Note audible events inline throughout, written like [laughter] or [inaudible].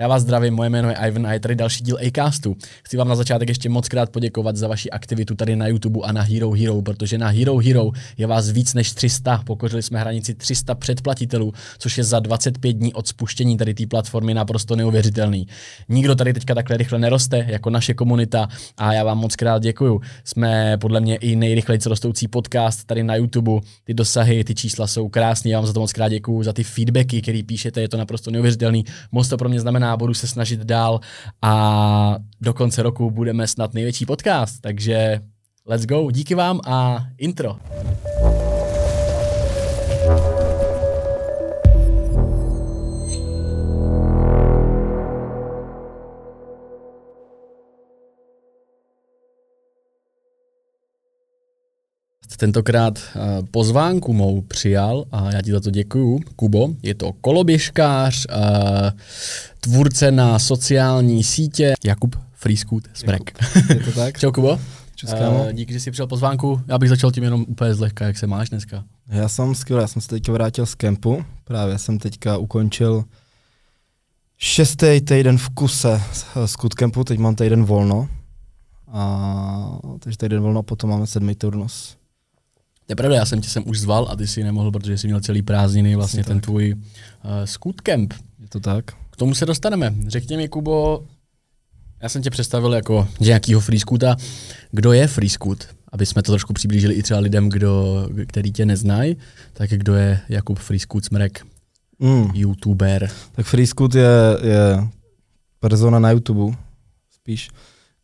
Já vás zdravím, moje jméno je Ivan a je tady další díl Acastu. Chci vám na začátek ještě moc krát poděkovat za vaši aktivitu tady na YouTube a na Hero Hero, protože na Hero Hero je vás víc než 300. Pokořili jsme hranici 300 předplatitelů, což je za 25 dní od spuštění tady té platformy naprosto neuvěřitelný. Nikdo tady teďka takhle rychle neroste jako naše komunita a já vám moc krát děkuju. Jsme podle mě i nejrychleji rostoucí podcast tady na YouTube. Ty dosahy, ty čísla jsou krásné, já vám za to moc krát děkuju, za ty feedbacky, které píšete, je to naprosto neuvěřitelný. Moc to pro mě znamená budu se snažit dál a do konce roku budeme snad největší podcast, takže let's go, díky vám a intro. Tentokrát eh, pozvánku mou přijal a já ti za to děkuju, Kubo. Je to koloběžkář, eh, tvůrce na sociální sítě, Jakub Freescoot Smrek. Je to tak? [laughs] Čau Kubo. Čus, uh, díky, že jsi přijal pozvánku. Já bych začal tím jenom úplně zlehka, jak se máš dneska. Já jsem skvělý, já jsem se teďka vrátil z kempu, právě jsem teďka ukončil šestý týden v kuse z kempu, teď mám týden volno. A, takže týden volno, potom máme sedmý turnus. To je pravda, já jsem tě sem už zval a ty si nemohl, protože jsi měl celý prázdniny, vlastně ten tvůj uh, scoot camp. Je to tak? K tomu se dostaneme. Řekni mi, Kubo, já jsem tě představil jako nějakýho freescoota. Kdo je freescoot? Aby jsme to trošku přiblížili i třeba lidem, kdo, který tě neznají, tak kdo je Jakub Freescoot Smrek, mm. youtuber? Tak Freescoot je, je persona na YouTube, spíš.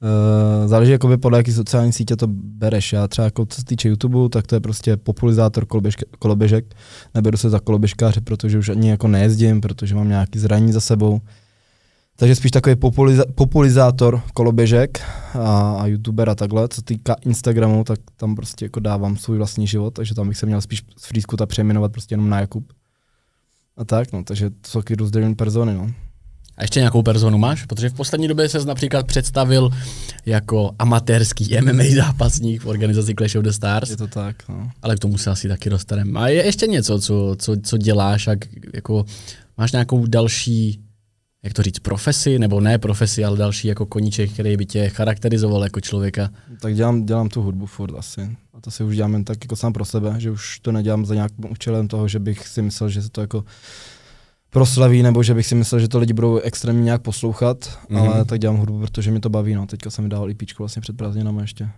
Uh, záleží jakoby podle jaký sociální sítě to bereš. Já třeba jako co se týče YouTube, tak to je prostě populizátor koloběžek. Neberu se za koloběžkáře, protože už ani jako nejezdím, protože mám nějaký zranění za sebou. Takže spíš takový populiza- populizátor koloběžek a, a youtuber a takhle. Co týká Instagramu, tak tam prostě jako dávám svůj vlastní život, takže tam bych se měl spíš z Freescoota přejmenovat prostě jenom na Jakub. A tak, no, takže to jsou taky rozdělené persony, no. A ještě nějakou personu máš? Protože v poslední době se například představil jako amatérský MMA zápasník v organizaci Clash of the Stars. Je to tak, no. Ale k tomu se asi taky dostaneme. A je ještě něco, co, co, co děláš? Jak, jako, máš nějakou další, jak to říct, profesi, nebo ne profesi, ale další jako koníček, který by tě charakterizoval jako člověka? Tak dělám, dělám tu hudbu furt asi. A to si už dělám jen tak jako sám pro sebe, že už to nedělám za nějakým účelem toho, že bych si myslel, že se to jako proslaví, nebo že bych si myslel, že to lidi budou extrémně nějak poslouchat, mm-hmm. ale tak dělám hudbu, protože mi to baví. No. Teďka jsem mi dal IP vlastně před prázdninami ještě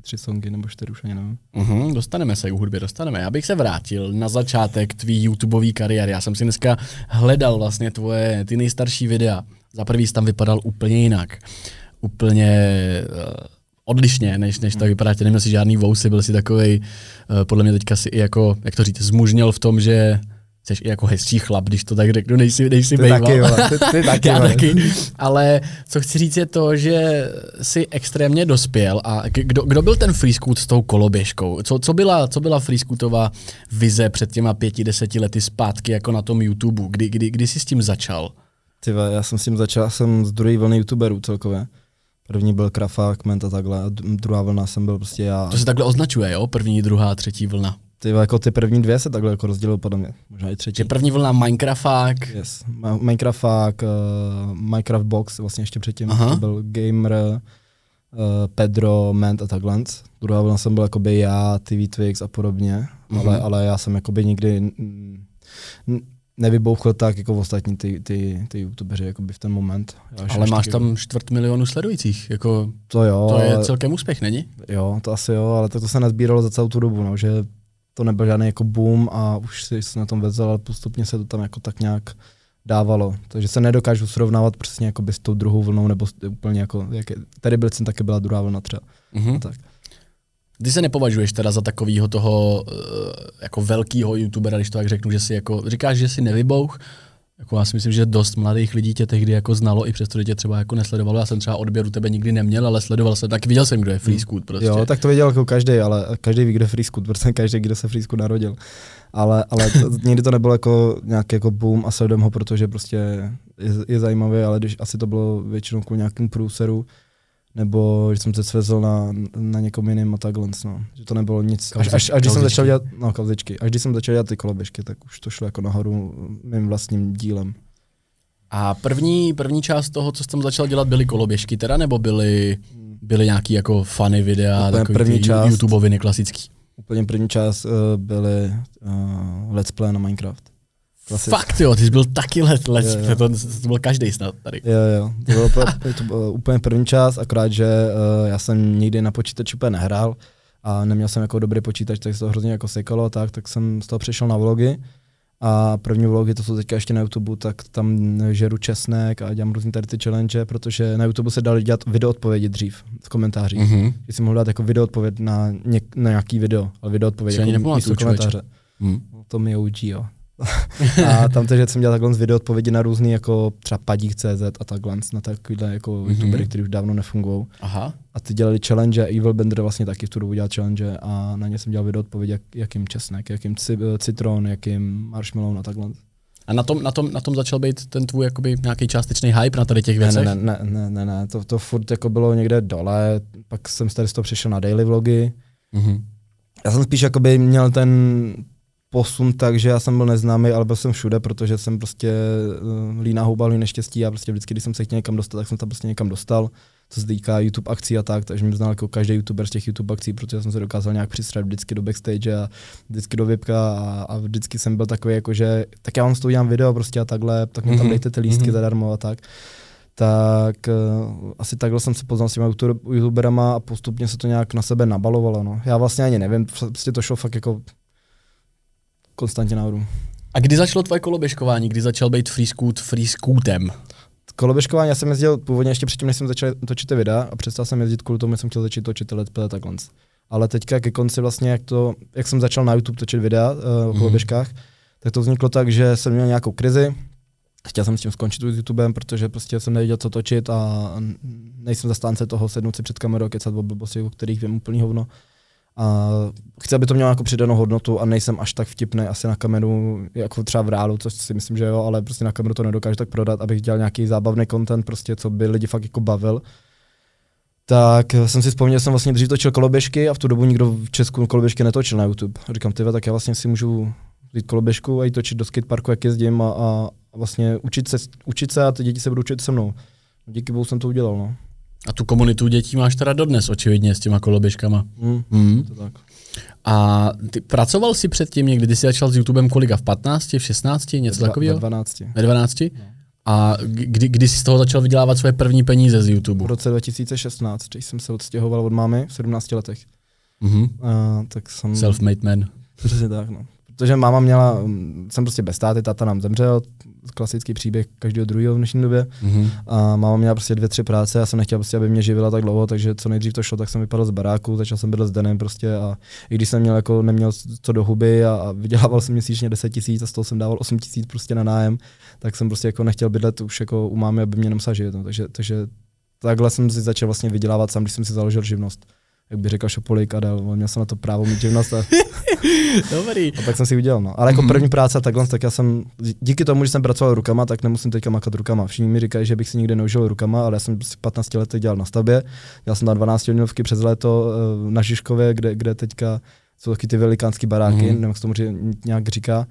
tři songy nebo čtyři už ani nevím. Uhum, dostaneme se u hudby, dostaneme. Já bych se vrátil na začátek tvý YouTubeový kariéry. Já jsem si dneska hledal vlastně tvoje ty nejstarší videa. Za prvý jsi tam vypadal úplně jinak. Úplně uh, odlišně, než, než to mhm. vypadá. Neměl si žádný vousy, byl si takový, uh, podle mě teďka si i jako, jak to říct, zmužněl v tom, že jsi i jako hezčí chlap, když to tak řeknu, nejsi, nejsi ty bejval. Taky, ty, ty [laughs] taky, Já taky. Ale co chci říct je to, že jsi extrémně dospěl a kdo, kdo byl ten freescoot s tou koloběžkou? Co, co, byla, co byla freescootová vize před těma pěti, deseti lety zpátky jako na tom YouTube? Kdy, kdy, kdy jsi s tím začal? Ty já jsem s tím začal, jsem z druhé vlny youtuberů celkově. První byl Krafák, Ment a takhle, a druhá vlna jsem byl prostě já. To se takhle označuje, jo? První, druhá, třetí vlna. Ty, jako ty první dvě se takhle jako rozdělily podle mě, možná i třetí. Je první vlna Minecrafták. Yes, Minecrafták, uh, Minecraft Box, vlastně ještě předtím, Aha. to byl Gamer, uh, Pedro, Ment a takhle. Druhá vlna jsem byl jakoby já, TV Twix a podobně, mm-hmm. ale, ale já jsem jakoby nikdy nevybouchl tak jako v ostatní ty, ty, ty youtubeři jakoby v ten moment. Já ale máš tam jako... čtvrt milionu sledujících, jako to, jo, to je celkem úspěch, není? Jo, to asi jo, ale to, to se nezbíralo za celou tu dobu, no, že to nebyl žádný jako boom a už si na tom vezl, ale postupně se to tam jako tak nějak dávalo. Takže se nedokážu srovnávat přesně jako s tou druhou vlnou, nebo úplně jako, jak je, tady byl jsem taky byla druhá vlna třeba. Mm-hmm. tak. Ty se nepovažuješ teda za takového toho uh, jako velkého youtubera, když to tak řeknu, že si jako, říkáš, že si nevybouch, jako já si myslím, že dost mladých lidí tě tehdy jako znalo, i přesto, že tě třeba jako nesledovalo. Já jsem třeba odběru tebe nikdy neměl, ale sledoval jsem, tak viděl jsem, kdo je Free Scoot prostě. Jo, tak to věděl jako každý, ale každý ví, kdo je Free Scoot, protože každý, kdo se Free Scoot narodil. Ale, ale to, [laughs] nikdy to nebylo jako nějaký jako boom a sledujem ho, protože prostě je, je zajímavý, ale když asi to bylo většinou kvůli nějakým průseru, nebo že jsem se svezl na, na někom jiným a takhle, no. Že to nebylo nic. Až, až, až když jsem začal dělat, no kalzičky, až když jsem začal dělat ty koloběžky, tak už to šlo jako nahoru mým vlastním dílem. A první, první část toho, co jsi tam začal dělat, byly koloběžky teda, nebo byly, byly nějaký jako funny videa, Úplně takový první část. YouTubeoviny klasický? Úplně první čas uh, byly uh, let's play na Minecraft. Klasick. Fakt jo, ty jsi byl taky let, let Jo, jo. to, to, byl každý snad tady. Jo, jo, to byl úplně, [laughs] to byl úplně první čas, akorát, že uh, já jsem nikdy na počítači úplně nehrál a neměl jsem jako dobrý počítač, tak se to hrozně jako sekalo tak, tak jsem z toho přešel na vlogy a první vlogy, to jsou teďka ještě na YouTube, tak tam žeru česnek a dělám různý tady ty challenge, protože na YouTube se dali dělat video odpovědi dřív v komentářích. Mm. Mhm. Že si mohl dát jako video odpověď na, něk, na nějaký video, ale video odpověď jako místo komentáře. Hm. No, To mi OG, jo. A tam takže jsem dělal takhle video odpovědi na různý jako třeba padík.cz a takhle na takovýhle jako Mhm. mm-hmm. youtubery, který už dávno nefungují. Aha. A ty dělali challenge, Evil Bender vlastně taky v tu dobu dělal challenge a na ně jsem dělal video odpověď, jak, jakým česnek, jakým eh, citron, jakým marshmallow a takhle. A na tom, na, tom, na tom začal být ten tvůj jakoby nějaký částečný hype na tady těch věcech? ne, ne, ne, ne, ne, to, to furt jako bylo někde dole, pak jsem z tady z toho přešel na daily vlogy. Mhm. Já jsem spíš jakoby měl ten posun tak, že já jsem byl neznámý, ale byl jsem všude, protože jsem prostě uh, líná houba, líný neštěstí a prostě vždycky, když jsem se chtěl někam dostat, tak jsem tam prostě někam dostal, co se týká YouTube akcí a tak, takže mě znal jako každý YouTuber z těch YouTube akcí, protože jsem se dokázal nějak přistrat vždycky do backstage a vždycky do VIPka a, a vždycky jsem byl takový jako, že tak já vám z toho udělám video prostě a takhle, tak mi tam Mhm, dejte ty lístky mhm. zadarmo a tak tak uh, asi takhle jsem se poznal s těma youtu- youtuberama a postupně se to nějak na sebe nabalovalo. No. Já vlastně ani nevím, prostě to šlo fakt jako konstantně nahoru. A kdy začalo tvoje koloběžkování? Kdy začal být free scoot free scootem? Koloběžkování, já jsem jezdil původně ještě předtím, než jsem začal točit ty videa a přestal jsem jezdit kvůli tomu, že jsem chtěl začít točit let's play takhle. Ale teďka ke konci vlastně, jak, to, jak jsem začal na YouTube točit videa uh, o Mhm. koloběžkách, tak to vzniklo tak, že jsem měl nějakou krizi, chtěl jsem s tím skončit s YouTubem, protože prostě jsem nevěděl, co točit a nejsem zastánce toho sednout si před kamerou, kecat o blbosti, o kterých vím úplný hovno. A chci, aby to mělo jako přidanou hodnotu a nejsem až tak vtipný asi na kameru, jako třeba v reálu, což si myslím, že jo, ale prostě na kameru to nedokážu tak prodat, abych dělal nějaký zábavný content, prostě, co by lidi fakt jako bavil. Tak jsem si vzpomněl, že jsem vlastně dřív točil koloběžky a v tu dobu nikdo v Česku koloběžky netočil na YouTube. A říkám, ty tak já vlastně si můžu vzít koloběžku a jít točit do skateparku, jak jezdím a, a vlastně učit se, učit se a ty děti se budou učit se mnou. Díky bohu jsem to udělal, no. A tu komunitu dětí máš teda dodnes, očividně, s těma koloběžkama. Mm. Mm. To tak. A ty pracoval jsi předtím někdy, ty jsi začal s YouTubem kolika? V 15, v 16, něco takového? Ve 12. Ve 12? No. A kdy, kdy jsi z toho začal vydělávat svoje první peníze z V YouTube? roce 2016, když jsem se odstěhoval od mámy v 17 letech. Mhm. A, tak jsem... Self-made man. Přesně tak, no. Protože máma měla, mm, jsem prostě bez táty, táta nám zemřel, klasický příběh každého druhého v dnešní době. Mhm. A máma měla prostě dvě, tři práce, já jsem nechtěl prostě, aby mě živila tak dlouho, takže co nejdřív to šlo, tak jsem vypadal z baráku, začal jsem bydlet s Denem prostě a i když jsem měl jako, neměl co do huby a, a vydělával jsem měsíčně 10 tisíc a z toho jsem dával 8 tisíc prostě na nájem, tak jsem prostě jako nechtěl bydlet už jako u mámy, aby mě nemusela živit, no. takže, takže takhle jsem si začal vlastně vydělávat sám, když jsem si založil živnost. Jak by řekl Šopolik a dal, měl jsem na to právo mít živnost a [laughs] Dobrý. a tak jsem si udělal, no. Ale jako Mhm. první práce a takhle, tak já jsem, díky tomu, že jsem pracoval rukama, tak nemusím teďka makat rukama. Všichni mi říkají, že bych si nikdy neužil rukama, ale já jsem v 15 letech dělal na stavbě. Dělal jsem tam 12 hodinovky přes léto eh, na Žižkově, kde, kde teďka jsou taky ty velikánský baráky, Mhm. nevím, jak se tomu nějak říká.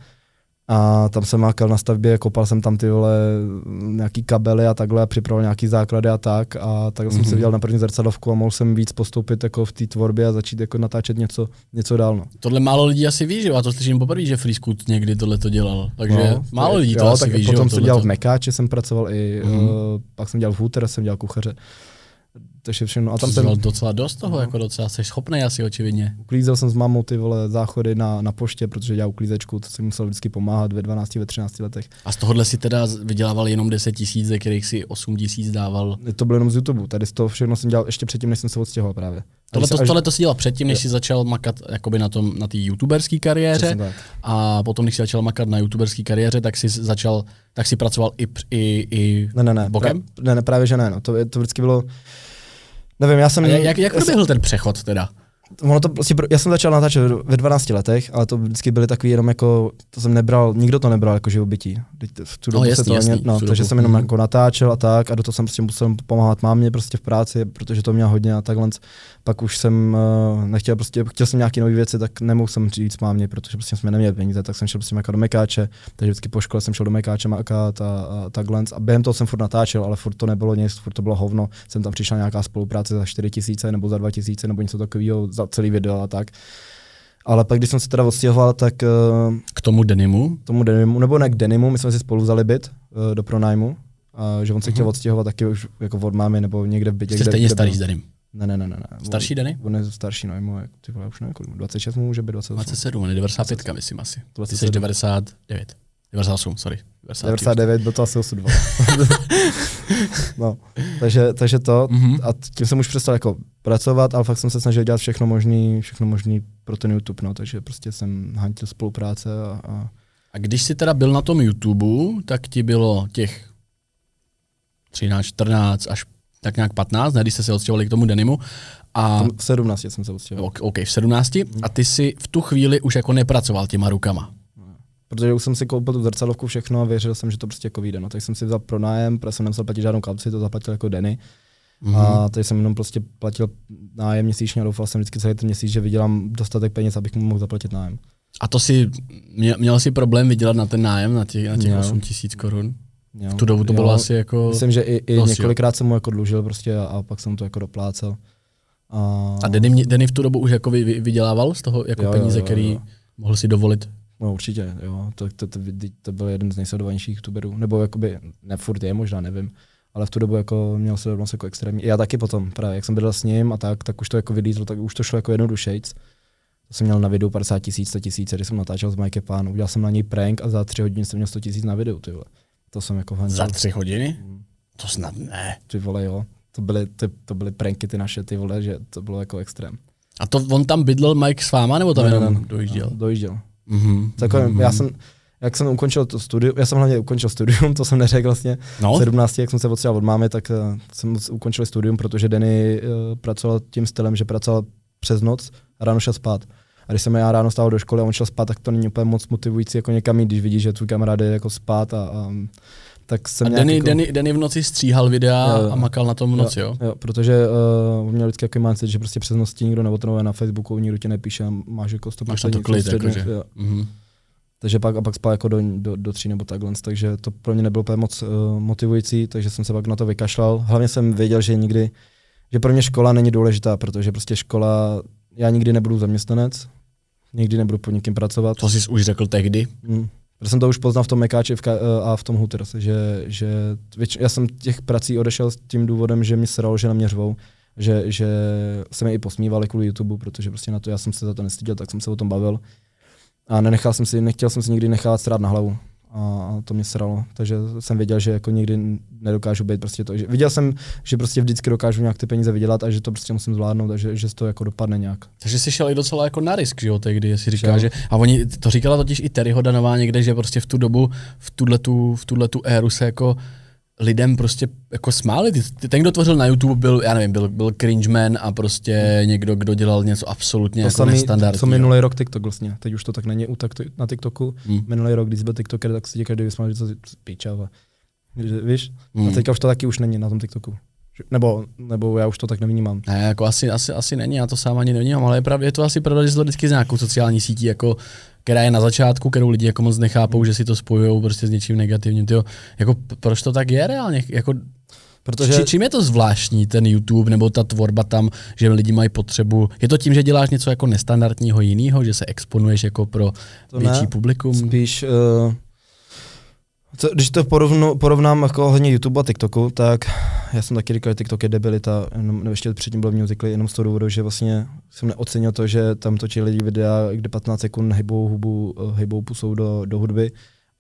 A tam jsem mákal na stavbě, kopal jsem tam ty vole nějaký kabely a takhle, a připravoval nějaký základy a tak. A tak jsem Mhm. si udělal na první zrcadlovku a mohl jsem víc postoupit jako v té tvorbě a začít jako natáčet něco, něco dál. No. Tohle málo lidí asi ví, že? Já to slyším poprvé, že Free Scoot někdy tohle to dělal. Takže No, málo lidí to jo, asi tak ví? Potom jsem dělal v. Mekáči, jsem pracoval i, Mhm. uh, pak jsem dělal v Hooter, jsem dělal kuchaře. Takže všechno. A tam jsem, docela dost toho, No. jako docela jsi schopný asi očividně. uklízel jsem s mámou ty vole záchody na, na poště, protože dělal uklízečku, to jsem musel vždycky pomáhat ve 12, ve 13 letech. A z tohohle si teda vydělával jenom 10 tisíc, ze kterých si 8 tisíc dával. To bylo jenom z YouTube, tady z toho všechno jsem dělal ještě předtím, než jsem se odstěhoval právě. Tohle, to, až- tohle to si dělal předtím, než jsi začal makat jakoby na tom na té youtuberské kariéře a potom, když jsi začal makat na youtuberské kariéře, tak si začal, tak si pracoval i, i, i Ne, ne, ne, bokem? pra, ne, ne, právě že ne, no. to, to vždycky bylo, nevím, já jsem... Jak, jak, proběhl ten přechod teda? Ono to prostě, já jsem začal natáčet ve 12 letech, ale to vždycky byly takový jenom jako, to jsem nebral, nikdo to nebral jako živobytí. V tu No, dobu jasný, se to jasný, ani, no, takže dobu. jsem jenom Mhm. jako natáčel a tak a do toho jsem prostě musel pomáhat mámě prostě v práci, protože to měla hodně a takhle. Pak už jsem uh, nechtěl prostě, chtěl jsem nějaké nové věci, tak nemohl jsem říct mámě, protože prostě jsme neměli peníze, tak jsem šel prostě jako do Mekáče, takže vždycky po škole jsem šel do Mekáče makat a, a takhle. A během toho jsem furt natáčel, ale furt to nebylo nic, furt to bylo hovno. Jsem tam přišla nějaká spolupráce za 4 tisíce nebo za 2 tisíce nebo něco takového za celý video a tak. Ale pak, když jsem se teda odstěhoval, tak uh, K tomu denimu? tomu denimu, nebo ne k denimu, my jsme si spolu vzali byt uh, do pronájmu, a že on se chtěl Mhm. odstěhovat taky už jako od mámy nebo někde v bytě. Jste kde, stejně kde starý byl. s denim. Ne, ne, ne, ne. ne. Starší Denny? On je starší, no, je mu, jak- ty vole, už nevím, kolik, mu, 26 mu může být, 28. 27, on je 95, myslím asi. Ty jsi 27. 99. 98, sorry. 93. 99, byl to asi 82. [laughs] no, takže, takže to, Mhm. a tím jsem už přestal jako pracovat, ale fakt jsem se snažil dělat všechno možný, všechno možný pro ten YouTube, no, takže prostě jsem hantil spolupráce a, a A když jsi teda byl na tom YouTube, tak ti bylo těch 13, 14 až tak nějak 15, ne, když jste se odstěhovali k tomu denimu. A v 17 jsem se odstěhoval. OK, OK, v 17. A ty si v tu chvíli už jako nepracoval těma rukama. Protože už jsem si koupil tu zrcadlovku všechno a věřil jsem, že to prostě jako vyjde. No, tak jsem si vzal pronájem, protože jsem nemusel platit žádnou kauci, to zaplatil jako Denny. Mhm. A tady jsem jenom prostě platil nájem měsíčně a doufal jsem vždycky celý ten měsíc, že vydělám dostatek peněz, abych mu mohl zaplatit nájem. A to si, měl, měl jsi problém vydělat na ten nájem, na těch, na těch Měl. 8 tisíc korun? Jo. V tu dobu to Jo, bylo asi jako... Myslím, že i, i jo. několikrát jsem mu jako dlužil prostě a, a pak jsem to jako doplácel. A, A Denny, Denny v tu dobu už jako vy, vy, vydělával z toho jako Jo, jo, peníze, jo, který jo. mohl si dovolit? No určitě, jo. To, to, to, to, byl jeden z nejsledovanějších youtuberů. Nebo jakoby, ne furt je, možná nevím. Ale v tu dobu jako měl sledovanost jako extrémní. Já taky potom, právě jak jsem bydlel s ním a tak, tak už to jako vylítlo, tak už to šlo jako jednodušejc. To jsem měl na videu 50 tisíc, 100 tisíc, když jsem natáčel s Mike Pán, udělal jsem na něj prank a za tři hodiny jsem měl 100 tisíc na videu, ty vole. To jsem jako hantil. Za tři hodiny? Mm. To snad ne. Ty vole, jo. To byly, ty, to byly pranky ty naše, ty vole, že to bylo jako extrém. A to on tam bydlel Mike s váma, nebo tam Ne, ne, jenom ne. dojížděl? No, dojížděl. Mhm. Tak jako, mhm. já jsem, jak jsem ukončil to studium, já jsem hlavně ukončil studium, [laughs] to jsem neřekl vlastně, No, v 17, jak jsem se odstěhoval od mámy, tak uh, jsem ukončil studium, protože Denny uh, pracoval tím stylem, že pracoval přes noc a ráno šel spát. A když jsem já ráno stával do školy a on šel spát, tak to není úplně moc motivující jako někam jít, když vidíš, že tvůj kamarád je jako spát a, a tak jsem a Denny, jako, Denny v noci stříhal videa Jo, jo. a makal na tom v noci, jo? Jo, protože uh, měl vždycky takový mindset, že prostě přes noc ti nikdo neotrovuje na Facebooku, nikdo ti nepíše a máš jako 100% Máš na to klid, jakože. jo. Mhm. Takže pak a pak spal jako do, do, do tří nebo takhle, takže to pro mě nebylo úplně moc uh, motivující, takže jsem se pak na to vykašlal. Hlavně jsem věděl, že nikdy, že pro mě škola není důležitá, protože prostě škola, já nikdy nebudu zaměstnanec, nikdy nebudu pod někým pracovat. To jsi už řekl tehdy. Mm. Protože jsem to už poznal v tom Mekáči eh, a v tom Hooters, že, že já jsem těch prací odešel s tím důvodem, že mě sralo, že na mě řvou, že, že se mi i posmívali kvůli YouTube, protože prostě na to já jsem se za to nestyděl, tak jsem se o tom bavil. A nenechal jsem si, nechtěl jsem si nikdy nechat strát na hlavu. A to mě sralo. Takže jsem věděl, že jako nikdy nedokážu být prostě to. Že, viděl jsem, že prostě vždycky dokážu nějak ty peníze vydělat a že to prostě musím zvládnout a že, že to jako dopadne nějak. Takže jsi šel i docela jako na risk, že jo, tehdy, jestli říká, že, a oni, to říkala totiž i Terry Hodanová někde, že prostě v tu dobu, v tuhle tu, v tuhle tu éru se jako lidem prostě jako smáli. Ten, kdo tvořil na YouTube, byl, já nevím, byl, byl cringeman a prostě někdo, kdo dělal něco absolutně To jako samý, nestandardní. co minulý rok TikTok vlastně. Teď už to tak není na TikToku. Hmm. Minulý rok, když byl TikToker, tak si tě každý vysmál, že to píčava. Víš? Hmm. A teďka už to taky už není na tom TikToku. Nebo, nebo já už to tak nevnímám. Ne, jako asi, asi, asi není, já to sám ani nevnímám, ale je, pravdě, je to asi pravda, že to vždycky s nějakou sociální sítí, jako, která je na začátku, kterou lidi jako moc nechápou, že si to spojují prostě s něčím negativním. Tyjo, jako, proč to tak je reálně? Jako, Protože Či, čím je to zvláštní, ten YouTube nebo ta tvorba tam, že lidi mají potřebu? Je to tím, že děláš něco jako nestandardního jiného, že se exponuješ jako pro To větší ne. publikum? spíš, uh, co, když to porovnu, porovnám jako hodně YouTube a TikToku, tak já jsem taky říkal, že TikTok je debilita, jenom, nebo ještě předtím byl Musical.ly, jenom z toho důvodu, že vlastně jsem neocenil to, že tam točí lidi videa, kde 15 sekund hejbou hubu, eh, hejbou pusou do, do hudby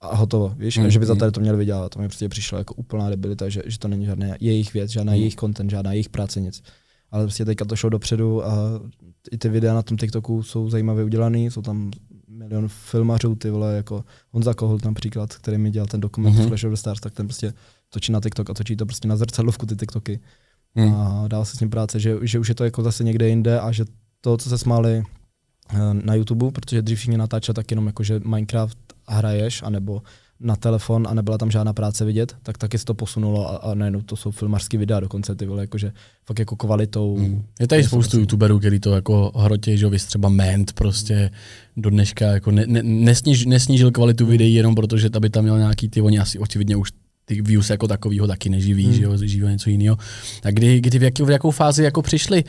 a hotovo, víš, Mm, že by za mm. tady to měli vydělat. To mi prostě přišlo jako úplná debilita, že, že to není žádná jejich věc, žádná Mm. jejich content, žádná jejich práce, nic. Ale prostě teďka to šlo dopředu a i ty videa na tom TikToku jsou zajímavě udělané, jsou tam milion filmařů, ty vole, jako Honza Koholt například, který mi dělal ten dokument Mhm. mm-hmm. Flash of the Stars, tak ten prostě točí na TikTok a točí to prostě na zrcadlovku ty TikToky Hmm. a dál se s ním práce, že, že už je to jako zase někde jinde a že to, co se smáli eh, na YouTube, protože dřív všichni natáčel tak jenom jako, že Minecraft hraješ, anebo na telefon a nebyla tam žádná práce vidět, tak taky se to posunulo a, a najednou to jsou filmařský videa dokonce ty vole, jakože fakt jako kvalitou. Mm. Je tady spoustu youtuberů, který to jako hrotě, že vy třeba Ment prostě do dneška jako ne, ne, nesniž, nesnížil kvalitu videí jenom protože aby tam měl nějaký ty, oni asi očividně už ty views jako takovýho taky neživí, hmm. že jo, živí něco jiného. A kdy, kdy v, jaký, v jakou fázi jako přišli?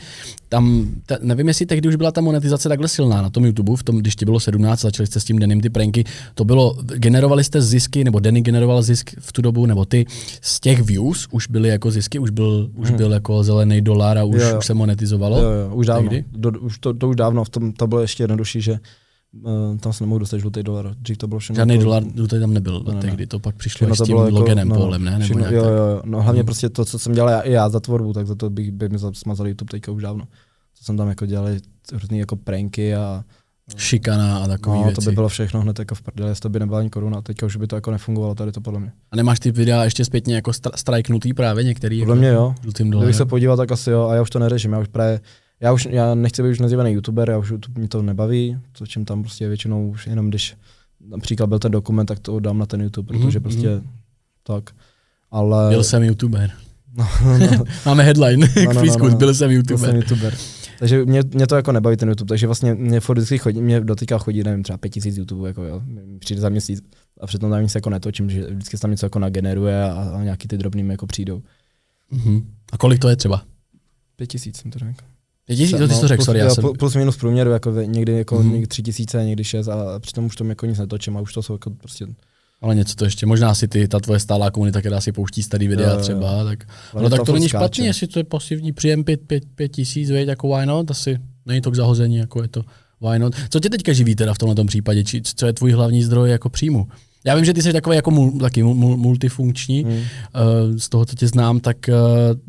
Tam, ta, nevím, jestli tehdy už byla ta monetizace takhle silná na tom YouTube, v tom, když ti bylo 17, začali jste s tím Denim ty pranky, to bylo, generovali jste zisky, nebo Denny generoval zisk v tu dobu, nebo ty, z těch views už byly jako zisky, už byl, už hmm. byl jako zelený dolar a už, jo, jo. už se monetizovalo? Jo, jo, už dávno, do, už to, to, už dávno, v tom to bylo ještě jednodušší, že tam se nemohl dostat žlutý dolar. Dřív to bylo všechno. Žádný to... dolar žlutý tam nebyl, ne, ne. tehdy to pak přišlo no, s tím jako, logenem no, polem, ne? Nebo všechno, jo, jo, jo, no hlavně hmm. prostě to, co jsem dělal já, i já za tvorbu, tak za to bych, by mi smazal YouTube teďka už dávno. Co jsem tam jako dělal různý jako pranky a šikana a takové no, věci. to by bylo všechno hned jako v prdeli, to by nebyla ani koruna, teďka už by to jako nefungovalo tady to podle mě. A nemáš ty videa ještě zpětně jako strajknutý právě některý? Podle jako mě jo. Kdybych se podíval, tak asi jo, a já už to neřeším, já už právě já už já nechci být už nazývaný youtuber, já už YouTube mě to nebaví, to čím tam prostě většinou už jenom když například byl ten dokument, tak to dám na ten YouTube, mhm, protože mm-hmm. prostě tak. Ale... Byl jsem youtuber. No, [laughs] no, no. Máme headline no, no, no, no, no. byl jsem youtuber. Byl jsem youtuber. Takže mě, mě, to jako nebaví ten YouTube, takže vlastně mě furt vždycky chodí, mě dotýká chodí, nevím, třeba 5000 YouTube, jako jo, přijde za měsíc a přitom tam nic jako netočím, že vždycky se tam něco jako nageneruje a, a nějaký ty drobný jako přijdou. Mm-hmm. A kolik to je třeba? 5000 jsem to řekl. Pěti, no, ty jsi to řekl, sorry, já jsem... Plus minus průměru, jako někdy jako mm-hmm. někdy tři tisíce, někdy šest a přitom už tam jako nic netočím a už to jsou jako prostě ale něco to ještě, možná si ty, ta tvoje stálá komunita, která si pouští starý videa jo, třeba, jo. tak, no, tak to není špatně, jestli to je pasivní příjem 5, 5, 5 tisíc, veď, jako why not, asi není to k zahození, jako je to why not. Co tě teďka živí teda v tomhle případě, či, co je tvůj hlavní zdroj jako příjmu? Já vím, že ty jsi takový jako mul, taky mul, multifunkční, hmm. uh, z toho, co tě znám, tak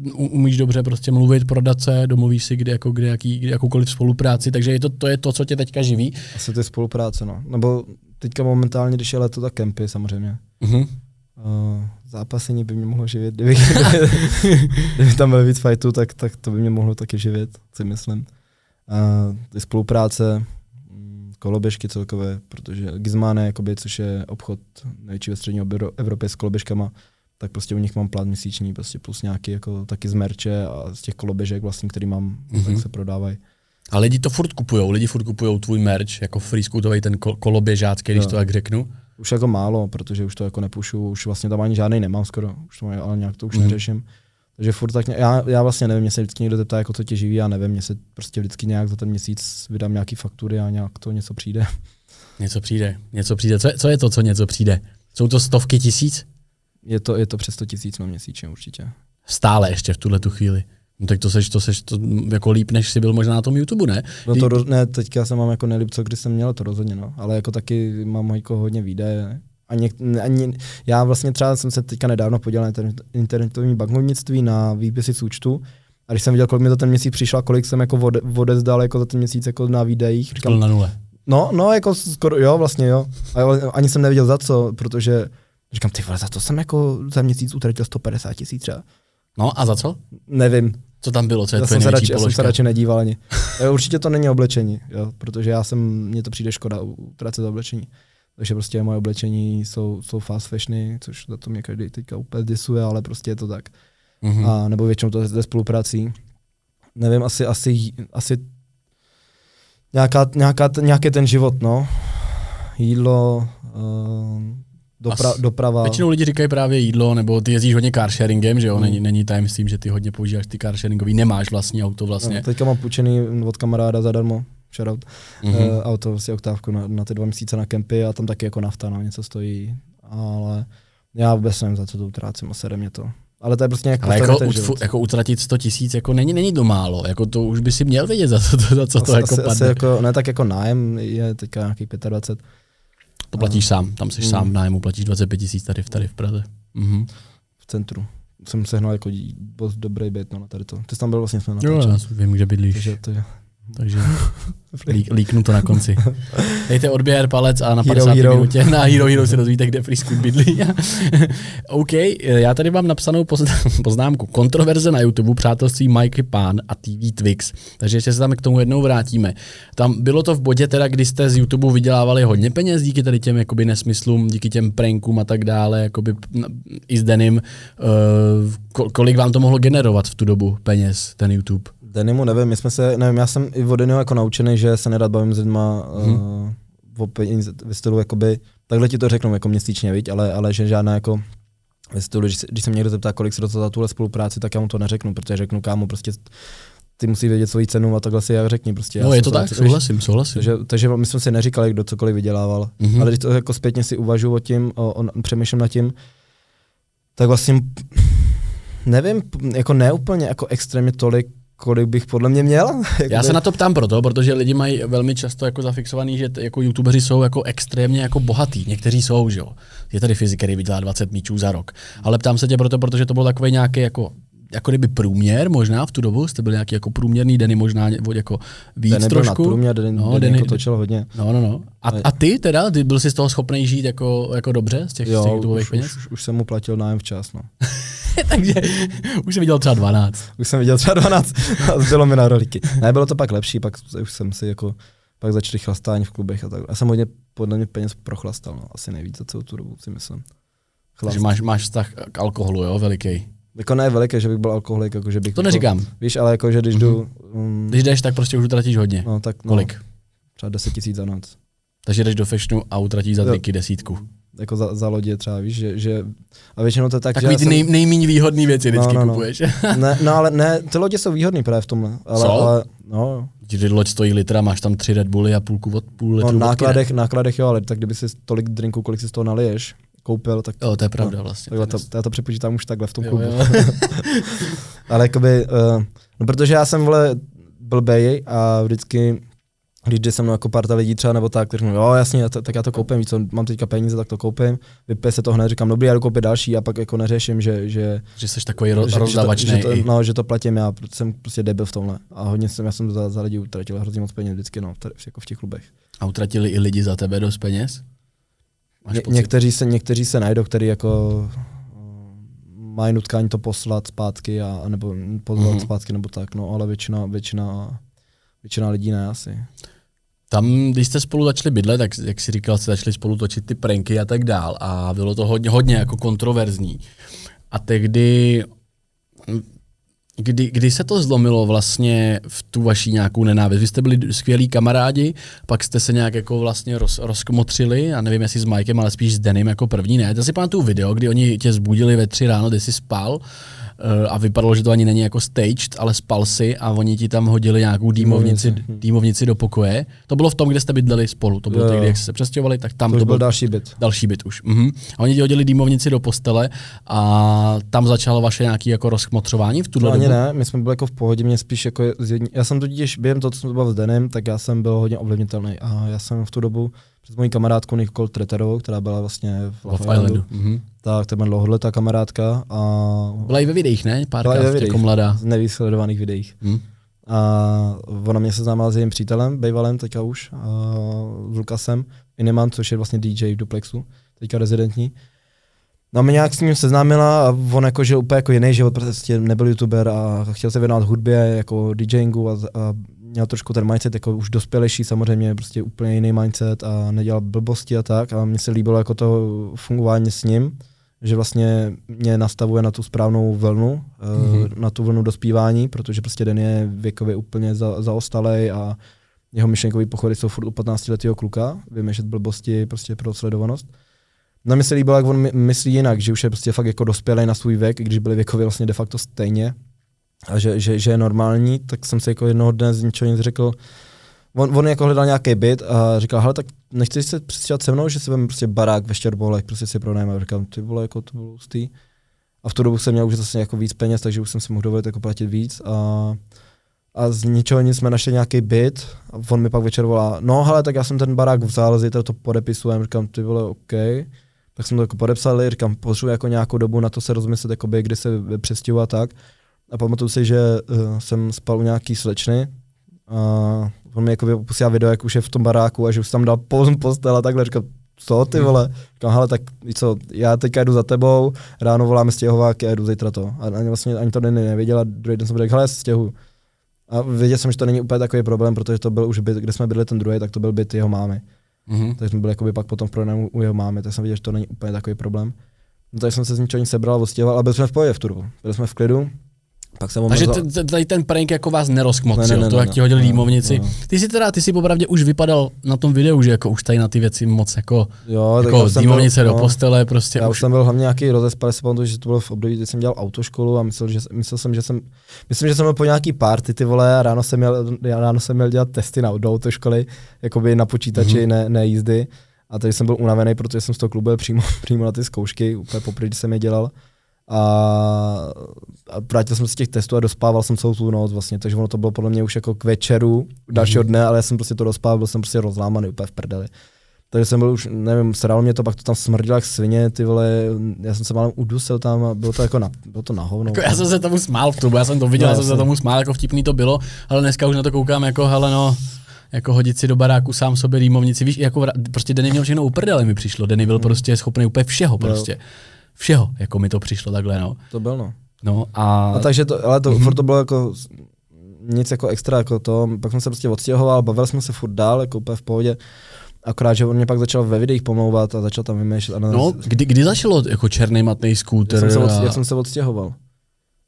uh, umíš dobře prostě mluvit, prodat se, domluvíš si kdy, jako, kdy, jaký, kdy jakoukoliv spolupráci, takže je to, to je to, co tě teďka živí. Asi ty spolupráce, no. Nebo teďka momentálně, když je leto, tak kempy samozřejmě. Uh-huh. Uh, zápasení by mě mohlo živit, kdyby, [laughs] kdyby tam byl víc fightů, tak, tak to by mě mohlo taky živit, si myslím. Uh, ty spolupráce, koloběžky celkové, protože Gizmane, jakoby, což je obchod největší ve střední Evropě s koloběžkama, tak prostě u nich mám plán měsíční, prostě plus nějaký jako taky z merče a z těch koloběžek vlastně, který mám, mm-hmm. tak se prodávají. A lidi to furt kupujou, lidi furt kupujou tvůj merch, jako freescootový ten koloběžácký, když no. to tak řeknu. Už jako málo, protože už to jako nepušu, už vlastně tam ani žádný nemám skoro, už to ale nějak to už mm-hmm. neřeším. Takže furt tak, já, já vlastně nevím, mě se vždycky někdo zeptá, jako co tě živí, já nevím, mě se prostě vždycky nějak za ten měsíc vydám nějaký faktury a nějak to něco přijde. Něco přijde, něco přijde. Co je, co je to, co něco přijde? Jsou to stovky tisíc? Je to, je to přes 100 tisíc na měsíčně určitě. Stále ještě v tuhle tu chvíli. No tak to seš, to seš to jako líp, než jsi byl možná na tom YouTube, ne? No to, roz, ne, teďka jsem mám jako nelíp, co když jsem měl, to rozhodně, no. Ale jako taky mám jako hodně výdaje, a něk, ani, já vlastně třeba jsem se teďka nedávno podíval na internetovní bankovnictví na výpisy z účtu a když jsem viděl, kolik mi to ten měsíc přišlo kolik jsem jako odezdal jako za ten měsíc jako na výdejích. Říkám, na nule. No, no, jako skoro, jo, vlastně jo. A ani jsem nevěděl za co, protože říkám, ty vole, za to jsem jako za měsíc utratil 150 tisíc třeba. No a za co? Nevím. Co tam bylo, co je já jsem, se radši, já jsem se radši nedíval ani. [laughs] Určitě to není oblečení, jo, protože já jsem, mně to přijde škoda utracet oblečení. Takže prostě moje oblečení jsou, jsou fast fashiony, což za to mě každý teďka úplně disuje, ale prostě je to tak. Mm-hmm. A nebo většinou to ze spoluprací. Nevím, asi, asi, asi nějaká, nějaká, nějaký ten život, no. Jídlo, uh, dopra, doprava. Většinou lidi říkají právě jídlo, nebo ty jezdíš hodně carsharingem, že jo? Mm. Není, není tajemstvím, že ty hodně používáš ty carsharingový, nemáš vlastní auto vlastně. No, teďka mám půjčený od kamaráda zadarmo shoutout, mm-hmm. uh, auto, vlastně oktávku na, na ty dva měsíce na kempy a tam taky jako nafta na něco stojí, ale já vůbec nevím, za co to utrácím a sere mě to. Ale to je prostě jako, ale jako, ten ut, jako utratit 100 tisíc jako není, není to málo, jako to už by si měl vědět, za co to, za co to jako asi, padne. Asi jako, ne tak jako nájem je teďka nějaký 25. To platíš a, sám, tam jsi mm. sám v nájmu, platíš 25 tisíc tady, tady v Praze. Mhm. V centru. Jsem sehnal jako dost dobrý byt no, na tady to. Ty jsi tam byl vlastně jsme na Jo, já vím, kde bydlíš. Takže to je takže lík, líknu to na konci. Dejte odběr, palec a na Hero 50 Hero. minutě [laughs] na Hero Hero se dozvíte, kde Free Squid bydlí. [laughs] OK, já tady mám napsanou pozn- [laughs] poznámku. Kontroverze na YouTube, přátelství Mikey Pán a TV Twix. Takže ještě se tam k tomu jednou vrátíme. Tam bylo to v bodě teda, kdy jste z YouTube vydělávali hodně peněz díky tady těm jakoby nesmyslům, díky těm prankům a tak dále, jakoby i s Denim. Uh, ko- kolik vám to mohlo generovat v tu dobu peněz, ten YouTube? Denimu nevím, my jsme se, nevím, já jsem i od jako naučený, že se nerad bavím s lidma hmm. uh, o peníze, ve stylu jakoby, takhle ti to řeknu jako měsíčně, viď, ale, ale že žádná jako ve stylu, když, se- když se mě někdo zeptá, kolik se dostal za tuhle spolupráci, tak já mu to neřeknu, protože řeknu kámo, prostě ty musí vědět svoji cenu a takhle si jak řekni. Prostě já No je jsem to tak, víš, souhlasím, souhlasím. Takže, takže my jsme si neříkali, kdo cokoliv vydělával. Mhm. Mm-hmm. Ale když to jako zpětně si uvažuji o tím, o, o, přemýšlím nad tím, tak vlastně nevím, jako ne úplně jako extrémně tolik, kolik bych podle mě měl. [laughs] Já se na to ptám proto, protože lidi mají velmi často jako zafixovaný, že t- jako youtubeři jsou jako extrémně jako bohatý. Někteří jsou, že jo. Je tady fyzik, který vydělá 20 míčů za rok. Ale ptám se tě proto, protože to byl takový nějaký jako jako kdyby průměr možná v tu dobu, jste byli nějaký jako průměrný deny, možná jako víc Ten nebyl trošku. nadprůměr, den, no, den Denny- jako točil hodně. No, no, no. A, a ty teda, ty byl jsi z toho schopný žít jako, jako dobře z těch, z těch Jo, už, peněz? už, už, jsem mu platil nájem včas, no. [laughs] Takže už jsem viděl třeba 12. Už jsem viděl třeba 12 [laughs] a zbylo mi na rolíky. Ne, bylo to pak lepší, pak už jsem si jako, pak začali chlastání v klubech a tak. Já jsem hodně podle mě peněz prochlastal, no. asi nejvíc za celou tu dobu, si myslím. Chlast. Takže máš, máš vztah k alkoholu, jo, veliký. Jako ne veliké, že bych byl alkoholik, jako že bych... To jako, neříkám. Víš, ale jako, že když jdu, um, Když jdeš, tak prostě už utratíš hodně. no tak no, Kolik? třeba 10 tisíc za noc. Takže jdeš do fashionu a utratíš za triky desítku. Jako za, za lodě třeba, víš, že, že a většinou to je tak, Takový že ty já nej, nejméně výhodné věci vždycky No, no, no. kupuješ. [laughs] ne, no ale ne, ty lodě jsou výhodný právě v tomhle. Ale, Jsou? ale no, Když loď stojí litra, máš tam tři Red Bully a půlku od půl no litru vodky, nákladech, nákladech jo, ale tak kdyby si tolik drinků, kolik si z toho naliješ, koupil, tak Jo, to je pravda No, vlastně. takhle to, já to přepočítám už takhle v tom Jo, klubu. jo. [laughs] Ale jakoby, uh, no protože já jsem, vole, blbej a vždycky, když jde se mnou jako parta lidí třeba nebo tak, tak jo jasně, to, tak já to koupím, víš co, mám teďka peníze, tak to koupím, vypije se to hned, říkám, dobrý, já jdu koupit další a pak jako neřeším, že, že, Že jsi takový ro- že, že, to, rozdavačný. že, to, no, že to platím já, protože jsem prostě debil v tomhle. A hodně jsem, já jsem za, za lidi utratil hrozně moc peněz vždycky, no, tady, jako v těch klubech. A utratili i lidi za tebe dost peněz? Ně, někteří, se, někteří se najdou, který jako uh, mají nutkání to poslat zpátky a, nebo pozvat Mhm. mm-hmm. zpátky nebo tak, no, ale většina, většina, většina lidí ne asi. Tam, když jste spolu začali bydlet, tak jak jsi říkal, jste začali spolu točit ty pranky a tak dál a bylo to hodně, hodně jako kontroverzní. A tehdy, kdy, kdy se to zlomilo vlastně v tu vaší nějakou nenávist? Vy jste byli skvělí kamarádi, pak jste se nějak jako vlastně roz, rozkmotřili, já nevím jestli s Mikem, ale spíš s Denim jako první, ne? Já si pamatuju video, kdy oni tě zbudili ve tři ráno, kdy jsi spal a vypadalo, že to ani není jako staged, ale spal si a oni ti tam hodili nějakou dýmovnici, Dýmovnici. dýmovnici do pokoje. To bylo v tom, kde jste bydleli spolu, to bylo tehdy, jak jste se přestěhovali, tak tam To, to, byl byl další byt. další byt už. Mhm. A oni ti hodili dýmovnici do postele a tam začalo vaše nějaké jako rozkmotřování v tuhle ani dobu? ne, my jsme byli jako v pohodě, mě spíš jako já jsem totiž během toho, co jsem byl s Denem, tak já jsem byl hodně ovlivnitelný a já jsem v tu dobu přes mojí kamarádku Nicole Treterovou, která byla vlastně v Love Love Islandu, Islandu. Mhm. tak to byla dlouholetá kamarádka a Byla i ve videích, ne? Byla i Párkrát ve videích. jako mladá. z nevysledovaných videích. Hm? A ona mě seznámila s jejím přítelem, bývalým teďka už, a s Lukasem Ineman, což je vlastně DJ v Duplexu, teďka rezidentní. No a mě nějak s ním seznámila a on jako žil úplně jako jiný život, prostě nebyl youtuber a chtěl se věnovat hudbě, jako DJingu a, a měl trošku ten mindset jako už dospělejší samozřejmě, prostě úplně jiný mindset a nedělal blbosti a tak a mně se líbilo jako to fungování s ním, že vlastně mě nastavuje na tu správnou vlnu, mm-hmm. na tu vlnu dospívání, protože prostě den je věkově úplně za, zaostalej a jeho myšlenkový pochody jsou furt u 15 letého kluka, vymýšlet blbosti prostě pro sledovanost. No mi se líbilo, jak on my- myslí jinak, že už je prostě fakt jako dospělý na svůj věk, i když byli věkově vlastně de facto stejně a že, že, že je normální, tak jsem si jako jednoho dne z ničeho nic řekl, on, on jako hledal nějaký byt a říkal, hele, tak nechceš se přestěhovat se mnou, že si vezmeme prostě barák ve Štěrbolech, prostě si pronajme. A říkám, ty vole, jako to bylo hustý. A v tu dobu jsem měl už zase jako víc peněz, takže už jsem si mohl dovolit jako platit víc. A, a z ničeho nic jsme našli nějaký byt a on mi pak večer volá, no hele, tak já jsem ten barák vzal, zítra to podepisujem, říkám, ty vole, OK. Tak jsme to jako podepsali, říkám, potřebuji jako nějakou dobu na to se rozmyslet, jakoby, kdy se přestěhovat tak. A pamatuju si, že uh, jsem spal u nějaký slečny A on mi jakoby posílá video, jak už je v tom baráku a že už tam dal postel a takhle. Říkal, co ty vole? Říkám, hele, tak co, já teďka jdu za tebou, ráno voláme stěhováky a jdu zítra to. A ani, vlastně, ani to není nevěděl a druhý den jsem řekl, hele, stěhuju. A věděl jsem, že to není úplně takový problém, protože to byl už byt, kde jsme bydli ten druhý, tak to byl byt jeho mámy. Mhm. Takže jsme byli jakoby pak potom v pronájmu u jeho mámy, tak jsem viděl, že to není úplně takový problém. No, takže jsem se z ničeho nic sebral, odstěhoval, ale byli jsme v pohodě v Turbu. Byli jsme v klidu, pak jsem Takže tady ten prank jako vás nerozkmotřil, Ne, ne, ne, to, jak ti hodili ne, límovnici. ne. Ty si teda, ty si popravdě už vypadal na tom videu, že jako už tady na ty věci moc jako, jo, jako límovnice byl- do no. postele, prostě Já už. jsem byl hlavně nějaký rozespalý, si pamatuju, že to bylo v období, kdy jsem dělal autoškolu a myslel, že, myslel jsem, že jsem, myslím, že jsem byl po nějaký party, ty vole, a ráno jsem měl, ráno jsem měl dělat testy na, do autoškoly, jakoby na počítači, Mhm. mm-hmm. ne, ne, jízdy. A takže jsem byl unavený, protože jsem z toho klubu jel přímo, [laughs] přímo na ty zkoušky, úplně poprvé, jsem je dělal. A, a vrátil jsem se z těch testů a dospával jsem celou tu noc vlastně, takže ono to bylo podle mě už jako k večeru dalšího dne, ale já jsem prostě to dospával, byl jsem prostě rozlámaný úplně v prdeli. Takže jsem byl už, nevím, sralo mě to, pak to tam smrdilo jak svině, ty vole, já jsem se málem udusil tam a bylo to jako na, bylo to na hovno. Jako já jsem se tomu smál v tubu, já jsem to viděl, No, já jsem se tomu smál, jako vtipný to bylo, ale dneska už na to koukám jako, hele no, jako hodit si do baráku sám sobě rýmovnici, víš, jako prostě Denny měl všechno uprdele mi přišlo, Denny byl prostě schopný úplně všeho prostě, všeho, jako mi to přišlo takhle, no. To byl no. No a, A takže to, ale to, furt to bylo jako nic jako extra jako to, pak jsem se prostě odstěhoval, bavili jsme se furt dál, jako úplně v pohodě. Akorát, že on mě pak začal ve videích pomlouvat a začal tam vymýšlet. No, kdy, kdy začalo jako černý matný jak, skúter? jsem se a... jak jsem se odstěhoval.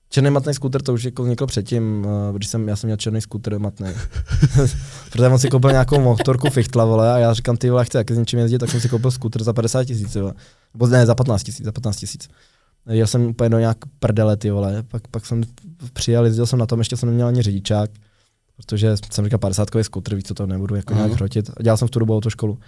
Černý matný skuter to už jako vzniklo předtím, uh, když jsem, já jsem měl černý skuter matný. [laughs] Protože on si koupil nějakou motorku fichtla, vole, a já říkám, ty vole, chci taky s něčím jezdit, tak jsem si koupil skuter za 50 tisíc, vole. Nebo ne, za 15 tisíc, za 15 tisíc. Jel jsem úplně do nějak prdele, ty vole, pak, pak jsem přijel, jezdil jsem na tom, ještě jsem neměl ani řidičák, protože jsem říkal 50 skuter, víc co to nebudu jako nějak Aha. hrotit. A dělal jsem v tu dobu autoškolu.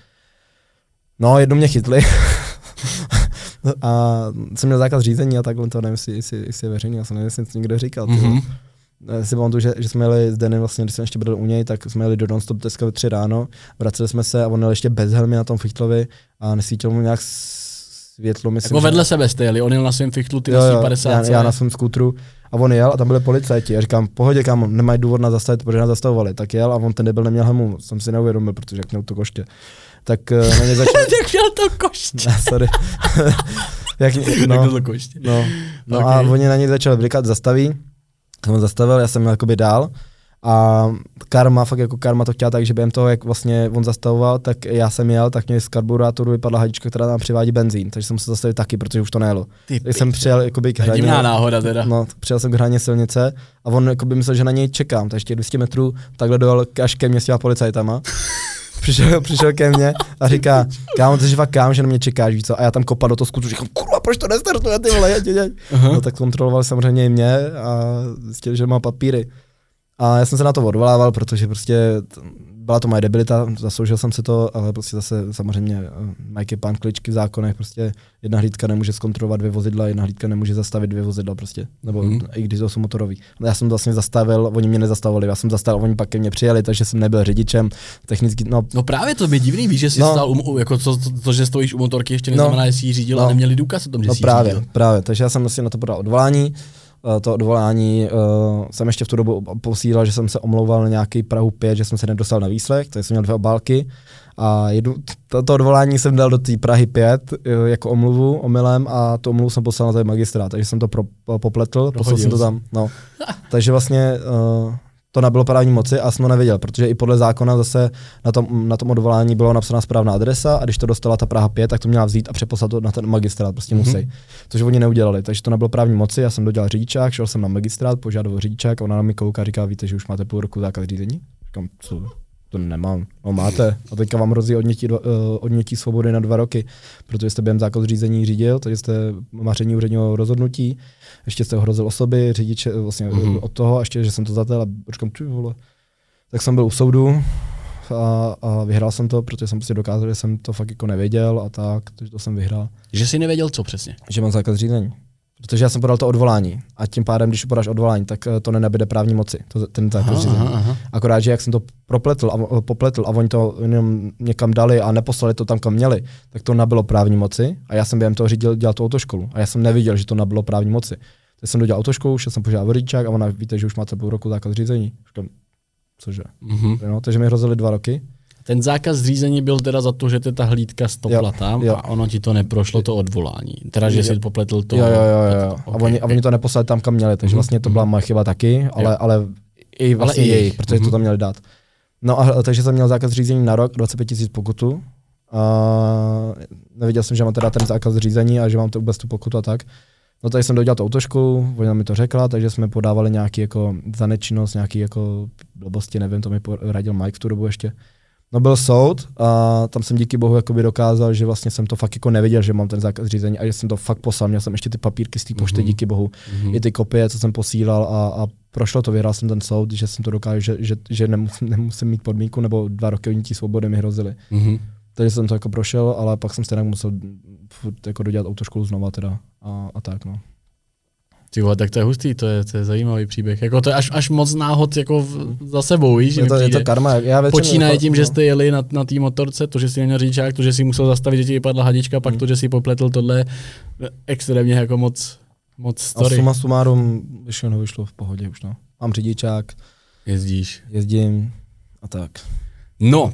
No, jednou mě chytli. [laughs] a jsem měl zákaz řízení a takhle to nevím, jestli, jestli, jestli je veřejný, já jsem nevím, jestli to někdo říkal. Mm-hmm. Mhm. Si pamatuju, že, že jsme jeli s Denem, vlastně, když jsem ještě byl u něj, tak jsme jeli do Nonstop dneska ve tři ráno, vraceli jsme se a on jel ještě bez helmy na tom fichtlovi a nesvítil mu nějak světlo, myslím, Jako že- vedle sebe jste jeli, on jel na svém fichtlu, ty Jo, na jo, 50. já, já, na svém skútru a on jel a tam byli policajti. Já říkám, pohodě kámo, nemají důvod nás zastavit, protože nás zastavovali. Tak jel a on ten nebyl neměl helmu, jsem si neuvědomil, protože jak měl to koště. Tak uh, na ně [laughs] začal, Jak měl to koště. [laughs] sorry. [laughs] jak, No. no, to koště. no, no Ok. a oni na něj začali blikat, zastaví. Jsem ho zastavil, já jsem jakoby dál. A karma, fakt jako karma to chtěla tak, že během toho, jak vlastně on zastavoval, tak já jsem jel, tak mě z karburátoru vypadla hadička, která nám přivádí benzín, takže jsem se zastavil taky, protože už to nejelo. Ty Takže jsem přijel jakoby k hraně. divná náhoda teda. No, přijel jsem k hraně silnice a on jakoby myslel, že na něj čekám, takže těch 200 metrů takhle dojel až ke mně s těma policajtama. [laughs] přišel, přišel ke mně a říká, kámo, ty fakt kámo, že na mě čekáš, víš co? A já tam kopal do toho skutku, říkám, kurva, proč to nestartuje, ty vole, jeď, jeď, jeď. No tak kontrolovali samozřejmě i mě a zjistili, že má papíry. A já jsem se na to odvolával, protože prostě byla to moje debilita, zasloužil jsem si to, ale prostě zase samozřejmě eh, Mike je pán kličky v zákonech, prostě jedna hlídka nemůže zkontrolovat dvě vozidla, jedna hlídka nemůže zastavit dvě vozidla prostě, nebo hmm. i když to jsou motorový. Ale Já jsem vlastně zastavil, oni mě nezastavili, já jsem zastavil, oni pak ke mně přijeli, takže jsem nebyl řidičem, technicky, no No právě to by divný, víš, že jsi No. stál, u, jako to, to, to, že stojíš u motorky, ještě No. neznamená, že jsi ji řídil a No. neměli důkaz o tom, že No jsi právě, řídil. právě. Takže já jsem si na to podal odvolání. Eh, To odvolání uh, jsem ještě v tu dobu posílal, že jsem se omlouval na nějaký Prahu 5, že jsem se nedostal na výslech, takže jsem měl dvě obálky. A jednu, to, to odvolání jsem dal do té Prahy 5 eh, jako omluvu omylem a tu omluvu jsem poslal na ten magistrát, takže jsem to pro, popletl, poslal jsem to tam. No. takže vlastně uh, to nebylo právní moci a jsem to nevěděl, protože i podle zákona zase na tom, na tom odvolání byla napsána správná adresa a když to dostala ta Praha 5, tak to měla vzít a přeposlat to na ten magistrát, prostě Mhm. mm-hmm. musí. Což oni neudělali, takže to nebylo právní moci, já jsem dodělal řidičák, šel jsem na magistrát, požádal o řidičák ona na mě kouká a říká, víte, že už máte půl roku zákaz řízení? Říkám, co? To nemám. No máte. A teďka vám hrozí odnětí, eh, odnětí svobody na dva roky, protože jste během zákaz řízení řídil, takže jste maření úředního rozhodnutí, ještě jste ohrozil osoby, řidiče vlastně Mhm. mm-hmm. od toho, a ještě, že jsem to zatel a říkám, ty vole. Tak jsem byl u soudu a, a vyhrál jsem to, protože jsem prostě dokázal, že jsem to fakt jako nevěděl a tak, takže to jsem vyhrál. Že jsi nevěděl co přesně. Že mám zákaz řízení. Protože já jsem podal to odvolání a tím pádem, když podáš odvolání, tak eh, to nenabide právní moci, to, ten řízení. aha, aha. Akorát, že jak jsem to propletl a, popletl a oni to jenom někam dali a neposlali to tam, kam měli, tak to nabylo právní moci a já jsem během toho řídil, dělal tu autoškolu a já jsem neviděl, že to nabylo právní moci. Tak jsem dodělal autoškolu, šel jsem požádat o řidičák a ona víte, že už máte půl roku zákaz řízení. Říkám, cože. Mhm. No, takže mi hrozili dva roky. Ten zákaz řízení byl teda za to, že ty ta hlídka stopla Jo, tam jo. a ono ti to neprošlo, to odvolání. Teda, že Jo. jsi popletl to. jo, jo, jo, jo. A, Ok, oni, a oni to neposlali tam, kam měli, takže Mhm, vlastně to byla moje chyba taky, ale, Jo. ale i vlastně i ale jejich. jejich, protože Mhm. to tam měli dát. No a takže jsem měl zákaz řízení na rok, 25 tisíc pokutu. A nevěděl jsem, že mám teda ten zákaz řízení a že mám to vůbec tu pokutu a tak. No tady jsem dodělal tu autošku, ona mi to řekla, takže jsme podávali nějaký jako za nečinnost, nějaký jako blbosti, nevím, to mi poradil Mike v tu dobu ještě. No byl soud a tam jsem díky bohu jakoby dokázal, že vlastně jsem to fakt jako nevěděl, že mám ten zákaz řízení a že jsem to fakt poslal. Měl jsem ještě ty papírky z té pošty, Mhm. díky bohu, Mhm. i ty kopie, co jsem posílal a, a prošlo to, vyhrál jsem ten soud, že jsem to dokázal, že, že, že nemusím, nemusím mít podmínku nebo dva roky odnětí svobody mi hrozily. Mhm. Takže jsem to jako prošel, ale pak jsem stejně musel furt jako dodělat autoškolu znova teda a, a tak no. Ty vole, tak to je hustý, to je, to je zajímavý příběh. Jako to je až, až moc náhod jako v, za sebou, víš, že Je to, je to karma. Já Počínaje jako- tím, že no. jste jeli na, na té motorce, to, že jsi neměl řidičák, to, že jsi musel zastavit, že ti vypadla hadička, pak Hmm. to, že jsi popletl tohle, extrémně jako moc, moc A story. suma sumárum všechno vyšlo v pohodě už no. Mám řidičák, Jezdíš. jezdím a tak. No,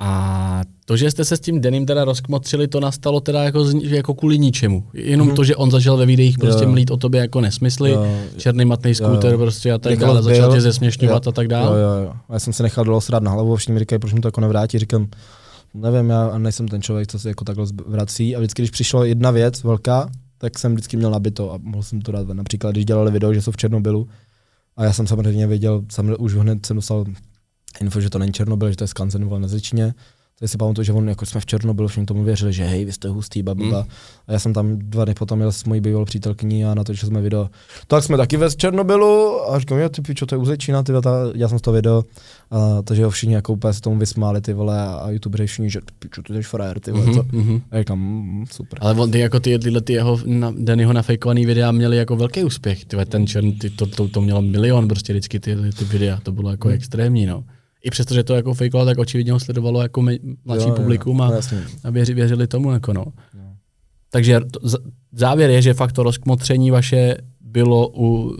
a to, že jste se s tím Denim teda rozkmotřili, to nastalo teda jako, jako kvůli ničemu. Jenom Mhm. to, že on začal ve videích prostě Jo. mlít o tobě jako nesmysly, Jo. černý matný skúter Jo. prostě a tak Nikolas dále, začal tě zesměšňovat jo, a tak Jo, dále. jo, jo. A já jsem si nechal dlouho srát na hlavu, všichni mi říkají, proč mi to jako nevrátí. Říkám, nevím, já nejsem ten člověk, co se jako takhle vrací. A vždycky, když přišla jedna věc velká, tak jsem vždycky měl nabito a mohl jsem to dát. Například, když dělali video, že jsou v Černobylu, a já jsem samozřejmě věděl, jsem už hned jsem dostal info, že to není Černobyl, že to je skanzen vole na Zličině. Takže si pamatuju, že on, jako jsme v Černobylu, všichni tomu věřili, že hej, vy jste hustý, bababa. Mm. A já jsem tam dva dny potom jel s mojí bývalou přítelkyní a natočili jsme video. Tak jsme taky ve Černobylu a říkám, jo, ty pičo, to je Uzečína, ty ta, já jsem z toho video. A, takže jo, všichni jako úplně se tomu vysmáli, ty vole, a youtubeři všichni, že ty pičo, ty jsi frajer, ty vole, Mhm, co? mhm. A já říkám, mm, super. Ale on, ty, jako ty, tyhle ty jeho, na, Dannyho nafejkovaný videa měly jako velký úspěch. Ty, ten čern, ty, to, to, to, mělo milion prostě vždycky ty, ty videa, to bylo jako Hmm. extrémní, no. I přesto, že to jako fejkoval, tak očividně ho sledovalo jako mladší Jo, jo, publikum no, a, jasně. a věři, věřili tomu, jako no. No. Takže to, závěr je, že fakt to rozkmotření vaše bylo u,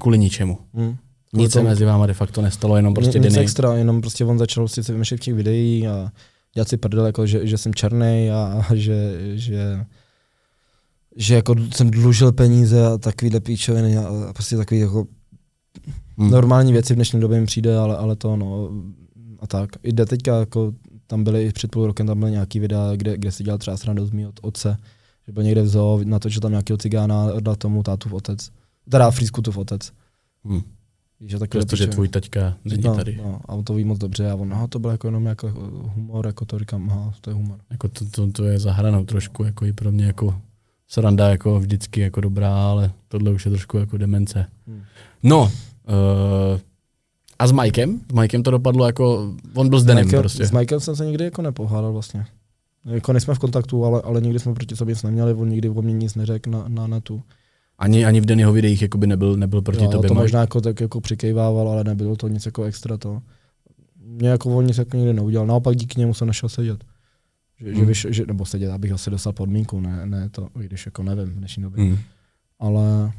kvůli ničemu. Mm. Nic se mezi váma de facto nestalo, jenom prostě Nic Denny. extra, jenom prostě on začal si se vymýšlet v těch videí a dělat si prdel, jako, že, že jsem černý a, a [laughs] že, že, že jako jsem dlužil peníze a takovýhle píčoviny a, a prostě takový jako Hmm. normální věci v dnešní době mi přijde, ale, ale to no a tak. I jde teďka jako tam byly i před půl rokem tam byly nějaký videa, kde, kde si dělal třeba srandu z mýho od- otce, že byl někde v zoo, natočil tam nějakého cigána a dal tomu tátův otec, teda Frýskutův otec. Hm. Víš, že Protože tvůj taťka není no, tady. No, a on to ví moc dobře a on, no, to byl jako jenom jako humor, jako to říkám, aha, to je humor. Jako to, to, to je za hranou trošku, jako i pro mě jako sranda jako vždycky jako dobrá, ale tohle už je trošku jako demence. Hmm. No, uh, a s Mikem? S Mikem to dopadlo jako, on byl s Denim Michael- prostě. S Michaelem jsem se nikdy jako nepohádal vlastně. Jako nejsme v kontaktu, ale, ale nikdy jsme proti sobě nic neměli, on nikdy o mě nic neřekl na, na netu. Ani, ani v Dennyho videích jako by nebyl, nebyl proti jo, tobě. to možná jako tak jako přikejvával, ale nebylo to nic jako extra to. Mě jako on nic jako nikdy neudělal, naopak díky němu jsem našel sedět. Že, že, Hmm. vyš, že, nebo sedět, abych asi dostal podmínku, ne, ne to, i když jako nevím v dnešní době. Hmm. Ale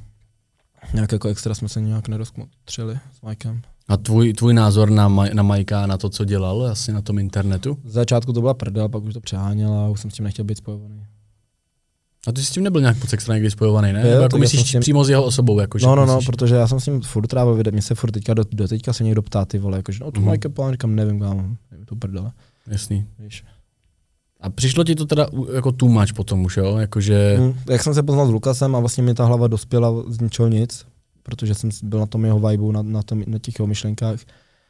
nějak jako extra jsme se nějak nerozkmotřili s Mikem. A tvůj, tvůj názor na, Maj, na Majka, na to, co dělal asi na tom internetu? Z začátku to byla prdel, pak už to přeháněl a už jsem s tím nechtěl být spojovaný. A ty jsi s tím nebyl nějak moc extra někdy spojovaný, ne? Jo, jako myslíš s tím- přímo s jeho osobou? Jako, No, no, no, myslíš? protože já jsem s ním furt trávil videa, mě se furt teďka do, do teďka se někdo ptá ty vole, jakože no Mhm. mm. Mike Plán, říkám, nevím, kámo, to prdele, Jasný. víš. A přišlo ti to teda jako too much potom už, jo? Jakože... Mm. Jak jsem se poznal s Lukasem a vlastně mi ta hlava dospěla z ničeho nic, protože jsem byl na tom jeho vibeu, na, na, tom, na těch jeho myšlenkách,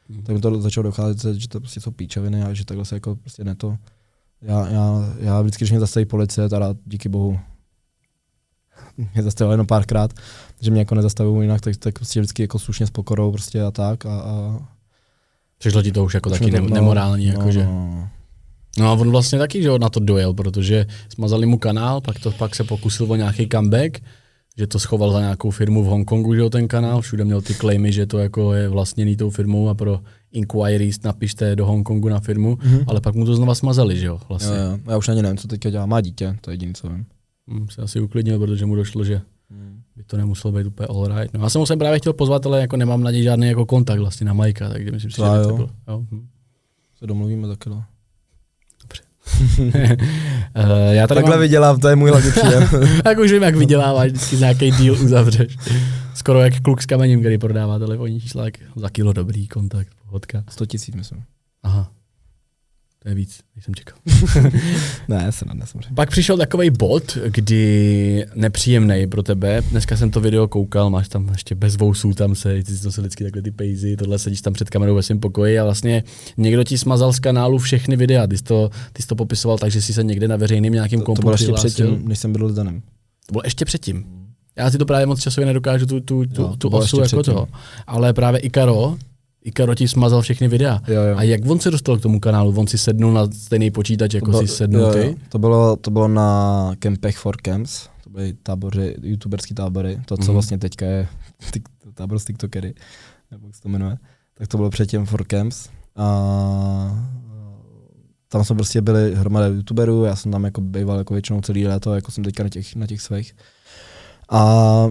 Mhm. tak mi to začalo docházet, že to prostě jsou píčoviny a že takhle se jako prostě ne to. Já, já, já vždycky, když mě zastaví policie, teda díky bohu, [laughs] mě zastavila jenom párkrát, že mě jako nezastavují jinak, tak, tak prostě vždycky jako slušně s pokorou prostě a tak a, a Přišlo ti to už jako taky to- nemorální, jakože. no, no. No a on vlastně taky, že na to dojel, protože smazali mu kanál, pak, to, pak se pokusil o nějaký comeback, že to schoval za nějakou firmu v Hongkongu, že jo, ten kanál, všude měl ty claimy, že to jako je vlastněný tou firmou a pro inquiries napište do Hongkongu na firmu, Mhm. ale pak mu to znova smazali, že jo, vlastně. Jo, jo. Já už ani nevím, co teďka dělá. Má dítě, to je jediné, co vím. Hm, se asi uklidnil, protože mu došlo, že by to nemuselo být úplně all right. No, já jsem ho sem právě chtěl pozvat, ale jako nemám na něj žádný jako kontakt vlastně na Majka, takže myslím si, že to bylo. Jo. hm. Se domluvíme taky, no. [laughs] Eh, já tady Takhle mám, vydělám, to je můj hlavní příjem. [laughs] tak už vím, jak vyděláváš, vždycky nějaký deal uzavřeš. Skoro jak kluk s kamením, který prodává telefonní čísla, tak za kilo dobrý kontakt, pohodka. 100 tisíc, myslím. Aha. To je víc, než jsem čekal. [laughs] Ne, se na samozřejmě. Pak přišel takový bod, kdy nepříjemný pro tebe. Dneska jsem to video koukal, máš tam ještě bez vousů, tam se, ty to se vždycky takhle ty pejzy, tohle sedíš tam před kamerou ve svém pokoji a vlastně někdo ti smazal z kanálu všechny videa. Ty jsi to, ty jsi to popisoval tak, že jsi se někde na veřejným nějakým To, kompu to bylo ještě předtím, než jsem byl s Danem. To bylo ještě předtím. Já si to právě moc časově nedokážu tu, tu, tu, to tu osu jako předtím. toho. Ale právě Ikaro, Ikaro ti smazal všechny videa. Jo, jo. A jak on se dostal k tomu kanálu? On si sednul na stejný počítač, jako To si sednul jo, ty? jo. To bylo, to bylo na kempech for camps, to byly tábory, youtuberský tábory, to, co Mhm. vlastně teďka je tik, tábor z TikTokery, nebo jak se to jmenuje, tak to bylo předtím for camps. A tam jsme prostě byli hromada youtuberů, já jsem tam jako býval jako většinou celý léto, jako jsem teďka na těch, na těch svých. A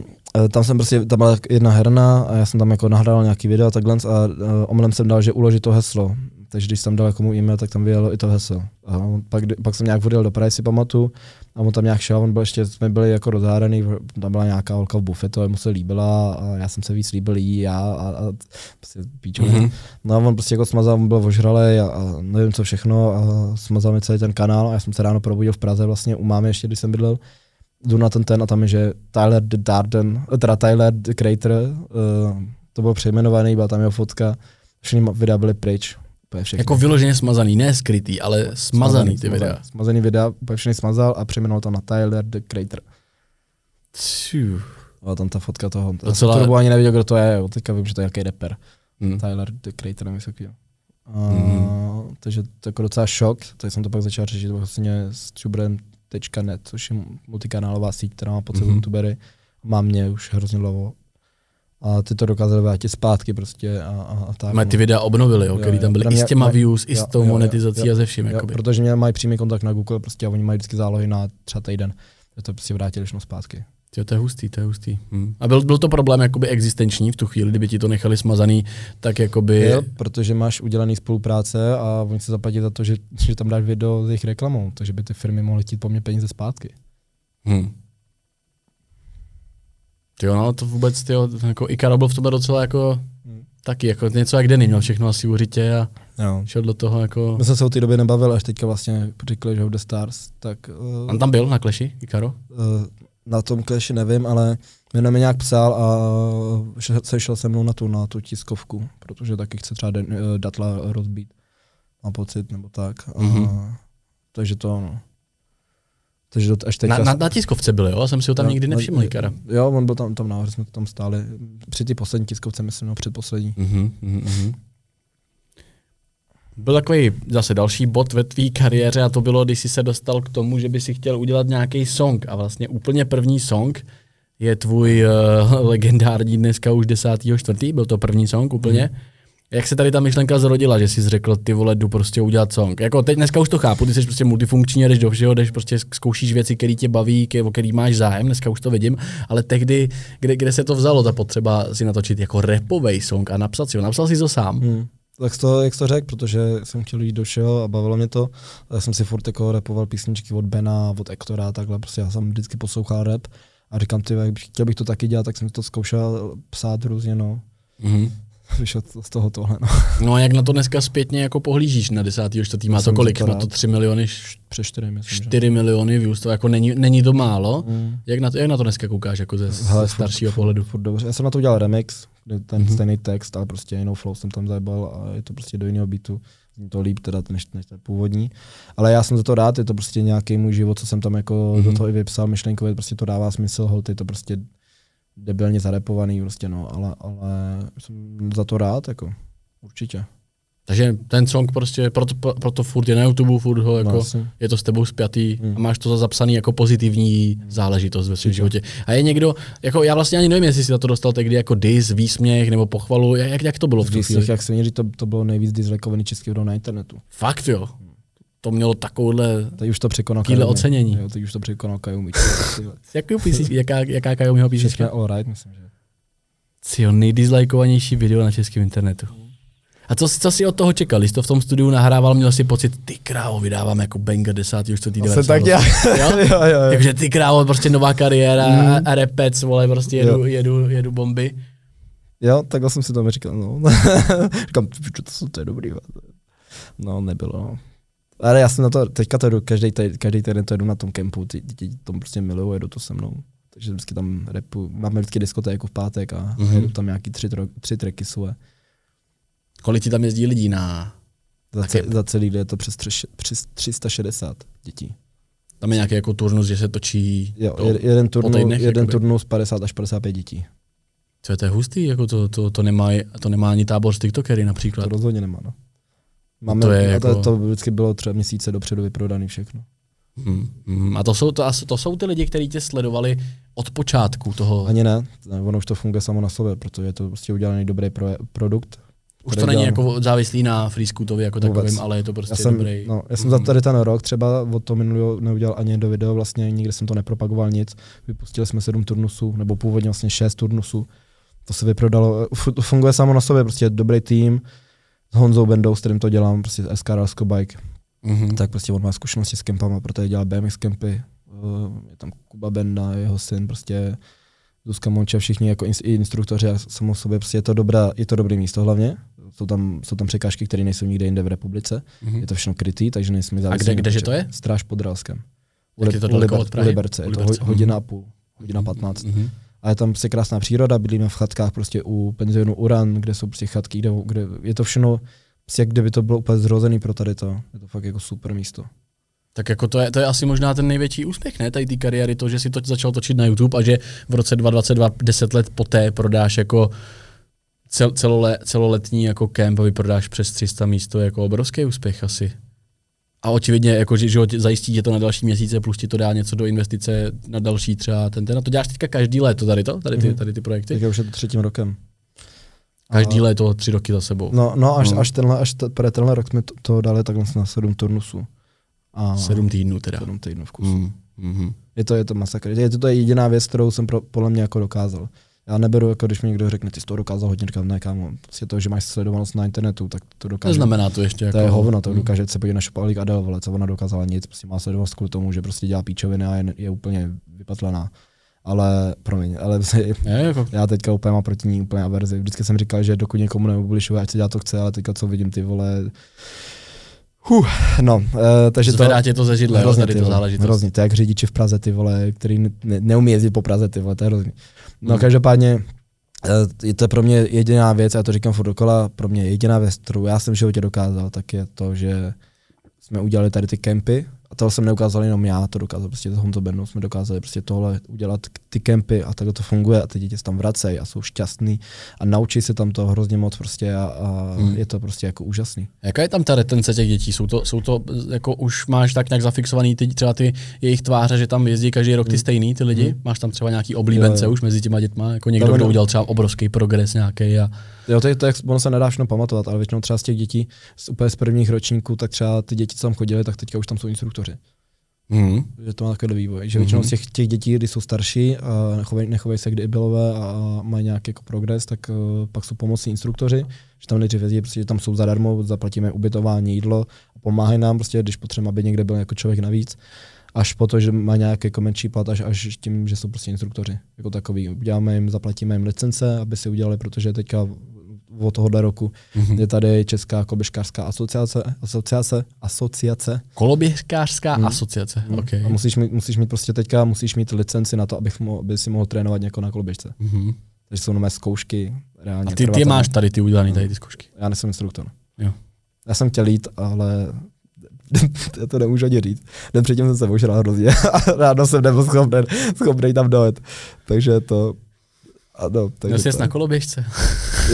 tam jsem prostě, tam byla jedna herna a já jsem tam jako nahrál nějaký video a takhle a uh, omylem jsem dal, že uložit to heslo. Takže když jsem dal jako mu e-mail, tak tam vyjelo i to heslo. A on, pak, pak jsem nějak odjel do Prahy, si pamatuju, a on tam nějak šel, on byl ještě, jsme byli jako rozhádaný, tam byla nějaká holka v bufetu, a mu se líbila a já jsem se víc líbil jí, já a, a prostě. Mhm. Mm-hmm. No a on prostě jako smazal, on byl ožralej a, a nevím co všechno a smazal mi celý ten kanál a já jsem se ráno probudil v Praze vlastně u mámy ještě, když jsem bydlel jdu na ten ten a tam je, že Tyler the Darden, teda Tyler the Creator, uh, to bylo přejmenovaný, byla tam jeho fotka, všechny videa byly pryč. Všechny. Jako vyloženě smazaný, ne skrytý, ale smazaný ty videa. Smazaný videa, úplně všechny smazal a přejmenoval to na Tyler the Creator. Ciu. A tam ta fotka toho. Docela- Docela... Tu dobu ani nevěděl, kdo to je, jo. teďka vím, že to je nějaký rapper. Hm. Tyler the Creator, nevím, jaký. A, Mhm. Takže to je jako docela šok, tak jsem to pak začal řešit vlastně s tuberem.net, což je multikanálová síť, která má po celou Mhm. youtubery. Má mě už hrozně dlouho. A ty to dokázali vrátit zpátky prostě a, a, a tak. Mají ty no. videa obnovili, jo, Jo, který jo. tam byly i s těma mají- views, i s tou monetizací jo, a ze vším. Jo, jakoby. protože mě mají přímý kontakt na Google prostě a oni mají vždycky zálohy na třeba týden. To prostě vrátili všechno zpátky. Jo, to je hustý, to je hustý. Hm. A byl, byl to problém jakoby existenční v tu chvíli, kdyby ti to nechali smazaný, tak jakoby... Jo, protože máš udělaný spolupráce a oni se zaplatí za to, že, že tam dáš video s jejich reklamou, takže by ty firmy mohly chtít po mně peníze zpátky. Hm. Jo, no to vůbec, tyjo, jako Ikaro byl v tobě docela jako Hm. taky, jako něco jak Denny, měl všechno asi u řitě a Jo. šel do toho jako... My jsme se o té době nebavil, až teďka vlastně řekli, že The Stars, tak uh, On tam byl na Clashi, Ikaro? uh, na tom Clashi nevím, ale mě mi nějak psal a šel- sešel se mnou na tu, na tu tiskovku, protože taky chce třeba den, uh, datla rozbít. Mám pocit, nebo tak. Mhm. Uh, takže to no. Takže to až teďka... Na, na, na tiskovce byl, jo? Já jsem si ho tam No, nikdy nevšiml, Ikara. Jo, on byl tam, tam nahoře, jsme tam stáli. Při ty poslední tiskovce, myslím, no předposlední. Mhm, mhm, mhm. Byl takový zase další bod ve tvý kariéře a to bylo, když jsi se dostal k tomu, že by si chtěl udělat nějaký song a vlastně úplně první song je tvůj uh, [laughs] legendární dneska už 10.4. Byl to první song úplně. Mm. Jak se tady ta myšlenka zrodila, že jsi řekl, ty vole, jdu prostě udělat song? Jako teď dneska už to chápu, ty jsi prostě multifunkční, jdeš do všeho, jdeš prostě zkoušíš věci, které tě baví, ke- o který máš zájem, dneska už to vidím, ale tehdy, kde, kde se to vzalo, ta potřeba si natočit jako repový song a napsat si ho, napsal si to sám. Hmm. Tak to, jak to řekl, protože jsem chtěl jít do všeho a bavilo mě to. Já jsem si furt jako repoval písničky od Bena, od Ektora a takhle, prostě já jsem vždycky poslouchal rap a říkám, ty, jak bych- chtěl bych to taky dělat, tak jsem to zkoušel psát různě, no. Mhm. Vyšel to z toho tohle, no. No a jak na to dneska zpětně jako pohlížíš na 10.4. Má to kolik? Má to rád. 3 miliony, Přes čtyři, myslím, že. 4 miliony views, to jako není, není to málo. Mm. Jak na, to, jak na to dneska koukáš jako ze, Hele, ze staršího furt, pohledu? Furt, furt dobře. Já jsem na to udělal remix, kde ten Mhm. mm-hmm. stejný text, ale prostě jinou flow jsem tam zajebal a je to prostě do jiného beatu. Zní to líp teda než, než ten původní. Ale já jsem za to rád, je to prostě nějaký můj život, co jsem tam jako Mhm. mm-hmm. do toho i vypsal myšlenkově, prostě to dává smysl, hold, je to prostě debilně zarepovaný, prostě no, ale, ale jsem za to rád, jako určitě. Takže ten song prostě, proto, pro- proto furt je na YouTube, furt ho jako, asi. je to s tebou spjatý Hmm. a máš to za zapsaný jako pozitivní záležitost ve svém životě. A je někdo, jako já vlastně ani nevím, jestli si za to dostal tehdy jako dis, výsměch nebo pochvalu, jak, jak to bylo v tu V chvíli? jak se měří, to, to bylo nejvíc dislikeovaný český video na internetu. Fakt jo. to mělo takovouhle, Teď už to překonal Kayumi. ocenění. Jo, teď už to překonal Kayumi. [laughs] jakou písnička, jaká, jaká Všechno písnička? all right, myslím, že. Cio, nejdizlajkovanější video na českém internetu. A co, co si od toho čekal? Když to v tom studiu nahrával, měl si pocit, ty krávo, vydávám jako banger desátý už co týden. To se tak dělá. Jo? [laughs] jo, jo, jo. Takže ty krávo, prostě nová kariéra Mm. a, repec, vole, prostě jedu, Jo. jedu, jedu bomby. Jo, takhle jsem si to říkal, no. [laughs] Říkám, "Pičo, to, jsou- to je dobrý. vole." No, nebylo, no. Ale já jsem na to, teďka to jdu, každý, každý týden to jdu na tom kempu, ty děti to prostě milují, jedu to se mnou. Takže vždycky tam repu, máme vždycky diskotéku v pátek a Mhm. mm-hmm. jedu tam nějaký tři, tři tracky svoje. Kolik ti tam jezdí lidí na... Za, ce, za celý den je to přes, tři, přes 360 dětí. Tam je nějaký jako turnus, že se točí... Jo, to, je, jeden, turnu, týdnech, jeden jakoby. turnus 50 až 55 dětí. co je to je hustý, jako to, to, to, nemá, to nemá ani tábor z TikTokery například. To rozhodně nemá, no. Máme, To je a to, jako- to vždycky bylo třeba měsíce dopředu vyprodaný všechno. Hmm, hmm. A to jsou, to, to jsou ty lidi, kteří tě sledovali od počátku toho. Ani ne, ne, ono už to funguje samo na sobě, protože je to prostě udělaný dobrý pro, produkt. Už to není jako závislý na Freescootovi jako Vůbec. takovým, ale je to prostě Já jsem, dobrý. no, já jsem za tady ten rok třeba od toho minulého neudělal ani do video, vlastně nikde jsem to nepropagoval nic. Vypustili jsme sedm turnusů, nebo původně vlastně šest turnusů. To se vyprodalo, to funguje samo na sobě, prostě dobrý tým. S Honzou Bendou, s kterým to dělám, prostě SK Rasko Bike, Mhm. tak prostě on má zkušenosti s kempama, protože dělá BMX kempy. Eh, Je tam Kuba Benda, jeho syn, prostě Zuzka Monča, všichni jako i instruktoři a samo sobě, prostě je to, dobrá, je to dobrý místo hlavně. Jsou tam, jsou tam překážky, které nejsou nikde jinde v republice. Mhm. Je to všechno krytý, takže nejsme závislí. kde- na kdeže to je? Stráž pod Ralskem. U, je to u, daleko Liber, od Prahy? u Liberce, U je to Liberce, ho, hodina a půl, hodina 15. Mhm. A je tam prostě krásná příroda, bydlíme v chatkách prostě u penzionu Uran, kde jsou prostě chatky, kde, kde je to všechno, prostě jak kdyby to bylo úplně zrozený pro tady to. Je to fakt jako super místo. Tak jako to je, to je asi možná ten největší úspěch, ne, tady té kariéry, to, že si to začal točit na YouTube a že v roce 2022, 10 let poté prodáš jako cel, celole, celoletní jako kemp a vyprodáš přes 300 míst, to je jako obrovský úspěch asi. A očividně, jako, že, že zajistí tě to na další měsíce, plus ti to dá něco do investice na další třeba ten, ten. A to děláš teďka každý léto, tady to, tady ty, Mhm. tady ty projekty? Teďka už je to třetím rokem. Každý A- léto, tři roky za sebou. No, no až, No. až, tenhle, až pre tenhle rok jsme to, to dali takhle na sedm turnusů. A Sedm týdnů teda. sedm týdnů v kuse. Mm, mm, Je to, je to masakr. Je to, to je jediná věc, kterou jsem pro, podle mě jako dokázal. Já neberu, jako když mi někdo řekne, ty jsi to dokázal hodně, říkám, ne, kámo, prostě to, že máš sledovanost na internetu, tak to dokáže. Neznamená to ještě jako... To je hovno, to Mm. dokáže se podívat na Šopalík Adel, vole, co ona dokázala nic, prostě má sledovanost kvůli tomu, že prostě dělá píčoviny a je, je úplně vypatlená. Ale, promiň, ale [laughs] Je, jako, já teďka úplně mám proti ní úplně averzi. Vždycky jsem říkal, že dokud někomu neubližuje, ať se dělá to chce, ale teďka co vidím ty vole. Huh, no, uh, takže to, Zvedá tě to ze židle, hrozně, tady ty to záležitost. hrozně, to je jak řidiči v Praze, ty vole, který ne, ne, neumí jezdit po Praze, ty vole, to je hrozný. No Hmm. každopádně, eh, je to pro mě jediná věc, já to říkám furt dokola, pro mě jediná věc, kterou já jsem v životě dokázal, tak je to, že jsme udělali tady ty kempy, a tohle jsem neukázal jenom já, to dokázal prostě s Honzo Bendou, jsme dokázali prostě tohle udělat ty kempy a takhle to funguje a ty děti se tam vracejí a jsou šťastný a naučí se tam to hrozně moc prostě a, a Hmm. je to prostě jako úžasný. Jaká je tam ta retence těch dětí? Jsou to, jsou to jako už máš tak nějak zafixovaný ty, třeba ty jejich tváře, že tam jezdí každý rok ty stejný ty lidi? Máš tam třeba nějaký oblíbence Jo, jo. už mezi těma dětma? Jako někdo, kdo udělal třeba obrovský progres nějaký a Jo, to, je, to je, ono se nedá všechno pamatovat, ale většinou třeba z těch dětí, z, úplně z prvních ročníků, tak třeba ty děti, co tam chodili, tak teďka už tam jsou instruktoři. mm. Že to má takový vývoj. Že většinou Mhm. z těch, těch dětí, kdy jsou starší a nechovají, nechovají se kdy bylové a mají nějaký jako progres, tak uh, pak jsou pomocní instruktoři, že tam nejdřív jezdí, prostě, že tam jsou zadarmo, zaplatíme ubytování, jídlo a pomáhají nám, prostě, když potřebujeme, aby někde byl jako člověk navíc. Až po to, že má nějaký jako menší plat, až, až tím, že jsou prostě instruktoři. Jako takový. Uděláme jim, zaplatíme jim licence, aby si udělali, protože teďka od tohohle roku Mhm. je tady Česká kolběžkářská asociace, asociace, asociace Koloběžkářská Hmm. asociace. Mm. Okay. A musíš mít, musíš mít prostě teďka, musíš mít licenci na to, abych mohl, aby si mohl trénovat někoho na koloběžce. Mhm. Takže jsou nové zkoušky, reálně. A ty, ty máš tady ty udělané tady ty zkoušky. Já nejsem instruktor. Jo. Já jsem chtěl jít, ale [laughs] já to nemůžu ani říct. Den předtím jsem se ožral hrozně [laughs] a ráno jsem nebyl schopný, schopný tam dojet. Takže to... A no, takže Měl jsi na koloběžce.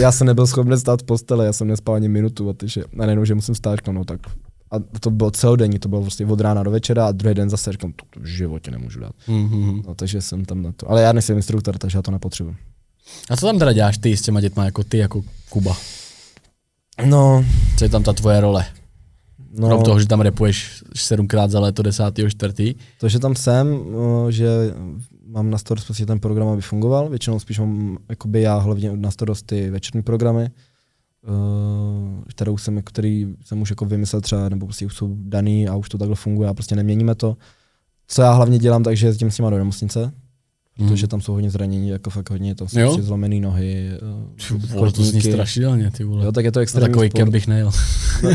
já jsem nebyl schopný stát v postele, já jsem nespal ani minutu a takže, a nejenom, že musím stát, no tak a to bylo celodenní, to bylo vlastně od rána do večera a druhý den zase říkám, to, to v životě nemůžu dát. Mhm. No, takže jsem tam na to. Ale já nejsem instruktor, takže já to nepotřebuji. A co tam teda děláš ty s těma dětma, jako ty, jako Kuba? No, Co je tam ta tvoje role? No, Krom toho, že tam repuješ sedmkrát za léto desátého čtvrtý. To, že tam jsem, že mám na starost prostě ten program, aby fungoval. Většinou spíš mám jakoby já hlavně na starost ty večerní programy, uh, kterou jsem, který jsem už jako vymyslel třeba, nebo prostě už jsou daný a už to takhle funguje a prostě neměníme to. Co já hlavně dělám, takže jezdím s nima do nemocnice, protože mhm. tam jsou hodně zranění, jako fakt hodně, tam jsou prostě zlomený nohy, uh, to zní strašidelně, ty vole. Jo, tak je to extrémní Takový sport. bych nejel. [laughs] no,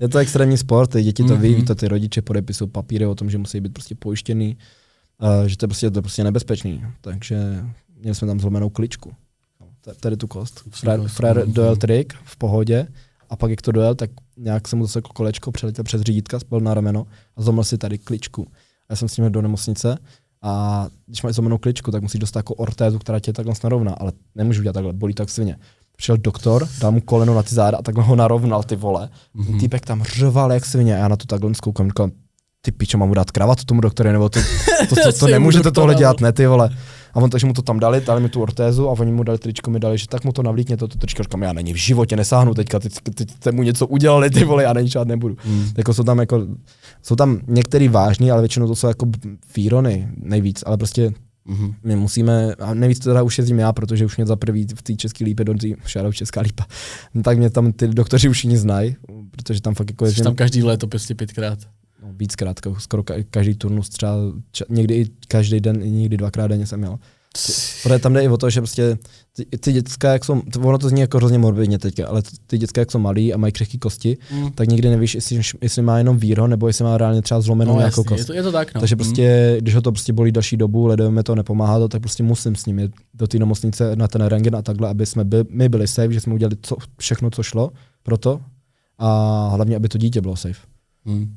je to extrémní sport, ty děti to mm-hmm. ví, ví to ty rodiče podepisují papíry o tom, že musí být prostě pojištěný, uh, že to je prostě, to je prostě nebezpečný. Takže měli jsme tam zlomenou kličku. Tady tu kost. Frér dojel trik v pohodě a pak jak to dojel, tak nějak se mu zase kolečko přeletěl přes řídítka, spal na rameno a zlomil si tady kličku. Já jsem s ním do nemocnice a když máš zlomenou kličku, tak musíš dostat jako ortézu, která tě takhle narovná, ale nemůžu dělat takhle, bolí tak svině. Přišel doktor, dal mu koleno na ty záda a takhle ho narovnal ty vole. Mm-hmm. Týpek tam řval jak svině a já na to takhle zkoukám, říkám, ty pičo, mám mu dát kravatu tomu doktore, nebo to, to, to, [laughs] to, to nemůžete tohle dělat, ne ty vole. A on takže mu to tam dali, dali mi tu ortézu a oni mu dali tričko, mi dali, že tak mu to navlíkně, to, to tričko, říkám, já není v životě nesáhnu teďka, teď, teď jste mu něco udělali, ty vole, já není žád nebudu. Hmm. Jako jsou tam jako, jsou tam některý vážný, ale většinou to jsou jako výrony nejvíc, ale prostě Mm-hmm. My musíme, a nejvíc teda už jezdím já, protože už mě za prvý v té české lípě, do šarou Česká lípa, no, tak mě tam ty doktoři už jiní znají, protože tam fakt jako jezdím. tam každý léto prostě pětkrát no, víckrát, skoro každý turnus, třeba ča, někdy i každý den, někdy dvakrát denně jsem měl. Protože tam jde i o to, že prostě ty, ty dětská, jak jsou, ono to zní jako hrozně morbidně teďka, ale ty dětská, jak jsou malí a mají křehké kosti, mm. tak nikdy nevíš, jestli, jestli má jenom víro, nebo jestli má reálně třeba zlomenou no, nějakou kost. Je to, je to tak, no. Takže prostě, mm. když ho to prostě bolí další dobu, ledujeme to, nepomáhá to, tak prostě musím s ním jít do té nemocnice na ten rengen a takhle, aby jsme by, my byli safe, že jsme udělali co, všechno, co šlo pro to a hlavně, aby to dítě bylo safe. Mm.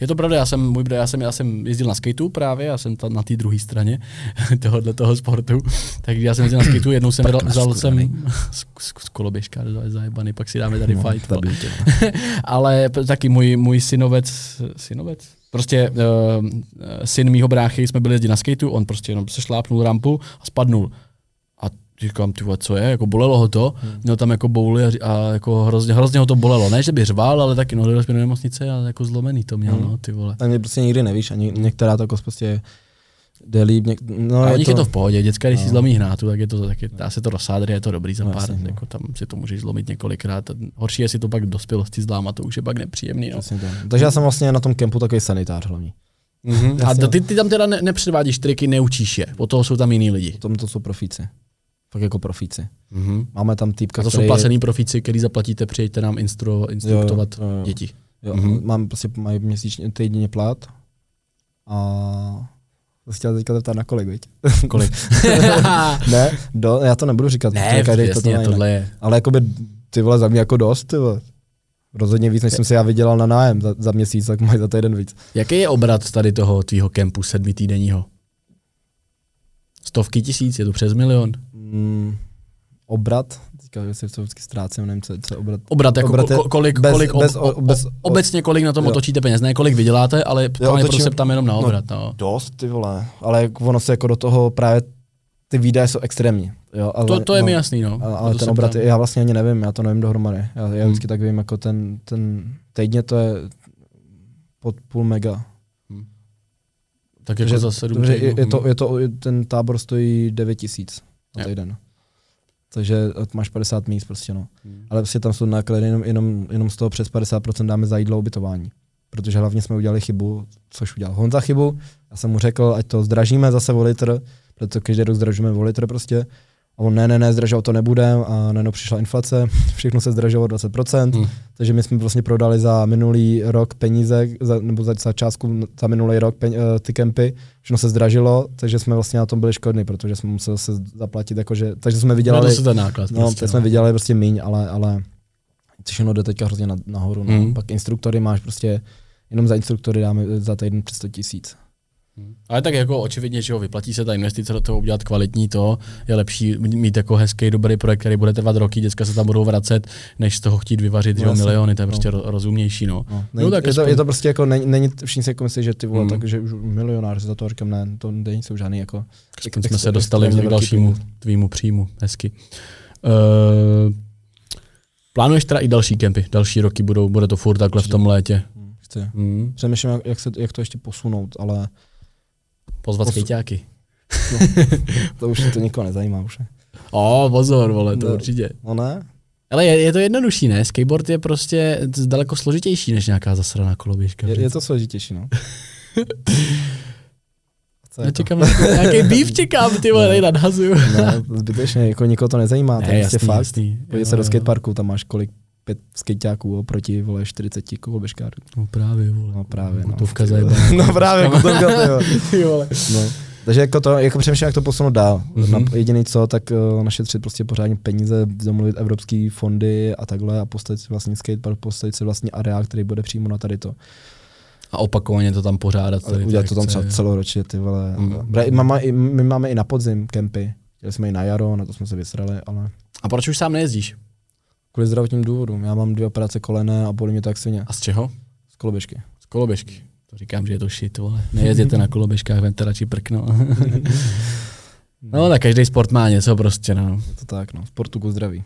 Je to pravda, já jsem, můj já jsem, já jsem jezdil na skateu právě, já jsem tam na té druhé straně [laughs] tohohle toho sportu, takže já jsem jezdil na skateu, jednou jsem vzal jsem [laughs] z, z, z koloběžka, zajebaný, pak si dáme tady no, fight. Tady [laughs] Ale taky můj, můj synovec, synovec? Prostě uh, syn mýho bráchy, jsme byli jezdit na skateu, on prostě jenom se šlápnul rampu a spadnul říkám, ty co je, jako bolelo ho to, hmm. měl tam jako bouly a, a jako hrozně, hrozně ho to bolelo, ne, že by řval, ale taky no, do nemocnice a jako zlomený to měl, hmm. no, ty vole. A mě prostě nikdy nevíš, ani některá to prostě jde líp. Něk, no, a je to... je to v pohodě, děcka, když no. si zlomí hnátu, tak je to, tak je, dá se to rozsádr, je to dobrý za no, pár, jasně, no. jako tam si to můžeš zlomit několikrát. Horší je si to pak v dospělosti zlámat, to už je pak nepříjemný. No. Jasně, Takže já jsem vlastně na tom kempu takový sanitář hlavní. Mm-hmm. A ty, ty tam teda ne, nepředvádíš triky, neučíš je, po toho jsou tam jiní lidi. Potom to jsou profíci fakt jako profíci. Mm-hmm. Máme tam týpka, A to který... jsou placený profíci, který zaplatíte, přijďte nám instru, instruktovat jo, jo, jo. děti. Jo, mm-hmm. mám prostě, mají měsíčně týdně plat a to chtěl teďka zeptat na kolik, viď? [laughs] Kolik? [laughs] ne, do, já to nebudu říkat. Ne, každý jasně, to tohle je. Ale jakoby ty vole za mě jako dost, ty vole. Rozhodně víc, než jsem si já vydělal na nájem za, za měsíc, tak mají za týden víc. Jaký je obrat tady toho tvýho kempu sedmi týdenního? Stovky tisíc, je to přes milion? Mm, obrat, teďka že si vždycky ztrácím, nevím, co, co je obrat. Obrat, jako obrat ko, kolik, bez, kolik ob, bez, o, bez, obecně kolik na tom jo. otočíte peněz, ne kolik vyděláte, ale jo, je prostě tam jenom na no, obrat. No, no. Dost, ty vole, ale ono se jako do toho právě ty výdaje jsou extrémní. Jo, ale, to, to je no, mi jasný, no. Ale, ale ten obrat, já vlastně ani nevím, já to nevím dohromady. Já, já hmm. vždycky tak vím, jako ten, ten týdně to je pod půl mega. Tak jako za sedm je, je, to, je to, ten tábor stojí 9 tisíc na týden. Takže máš 50 míst prostě, no. Hmm. Ale prostě tam jsou náklady, jenom, jenom, jenom z toho přes 50% dáme za jídlo ubytování. Protože hlavně jsme udělali chybu, což udělal Honza chybu. Já jsem mu řekl, ať to zdražíme zase o litr, protože každý rok zdražujeme o litr prostě. A on ne, ne, ne, zdražovat to nebudem a najednou přišla inflace, všechno se zdražilo 20%, hmm. takže my jsme vlastně prodali za minulý rok peníze, za, nebo za, za částku za minulý rok pen, uh, ty kempy, všechno se zdražilo, takže jsme vlastně na tom byli škodní, protože jsme museli se zaplatit, jakože, takže jsme vydělali, no, ten náklad, no, prostě, jsme no. vydělali prostě míň, ale, ale všechno jde teďka hrozně nahoru. No. Hmm. Pak instruktory máš prostě, jenom za instruktory dáme za týden přes 100 tisíc. Hmm. Ale tak jako očividně, že ho vyplatí se ta investice do toho udělat kvalitní to, je lepší mít jako hezký, dobrý projekt, který bude trvat roky, děcka se tam budou vracet, než z toho chtít vyvařit no, že miliony, to je prostě no. rozumnější. No. No. Není, no, tak je, to, je, to, prostě jako, není, není všichni si jako myslí, že ty vole, mm. takže už milionář za to říkám, ne, to není jsou žádný jako. Aspoň jsme se dostali k dalšímu tvýmu příjmu, hezky. Uh, plánuješ teda i další kempy, další roky budou, bude to furt takhle v tom létě? prostě. Hmm. Přemýšlím, jak, se, jak to ještě posunout, ale Pozvat Posu- skejťáky. to už to nikoho nezajímá už. O, pozor, vole, to No. určitě. No ne? Ale je, je to jednodušší, ne? Skateboard je prostě daleko složitější než nějaká zasraná koloběžka. Je, je to složitější, no. [laughs] Co Já jako? čekám, nějaký býv čekám, ty vole, nadhazuju. Ne, zbytečně, jako nikoho to nezajímá, to je prostě fakt. jasný. Podívej se do skateparku, tam máš kolik pět skejťáků oproti vole 40 koloběžkářů. No právě, vole. No právě, no. Kotovka zajebá. [laughs] No právě, ty jo. [laughs] Ty vole. No. Takže jako to, jako přemýšlím, jak to posunout dál. Mhm. Mm-hmm. Jediný co, tak uh, našetřit prostě pořádně peníze, domluvit evropské fondy a takhle a postavit si vlastní skatepark, postavit si vlastní areál, který bude přímo na tady to. A opakovaně to tam pořádat. Tady udělat to tam třeba celoročně, ty vole. Mm. Mm. My, máme, i, my máme i na podzim kempy. Chtěli jsme i na jaro, na to jsme se vysrali, ale A proč už sám nejezdíš? Kvůli zdravotním důvodům. Já mám dvě operace kolene a bolí mě to jak svině. A z čeho? Z koloběžky. Z koloběžky. To říkám, že je to shit, vole. Nejezděte na koloběžkách, vemte radši prkno. [laughs] no, tak každý sport má něco prostě, no. Je to tak, no. Sportu ku zdraví.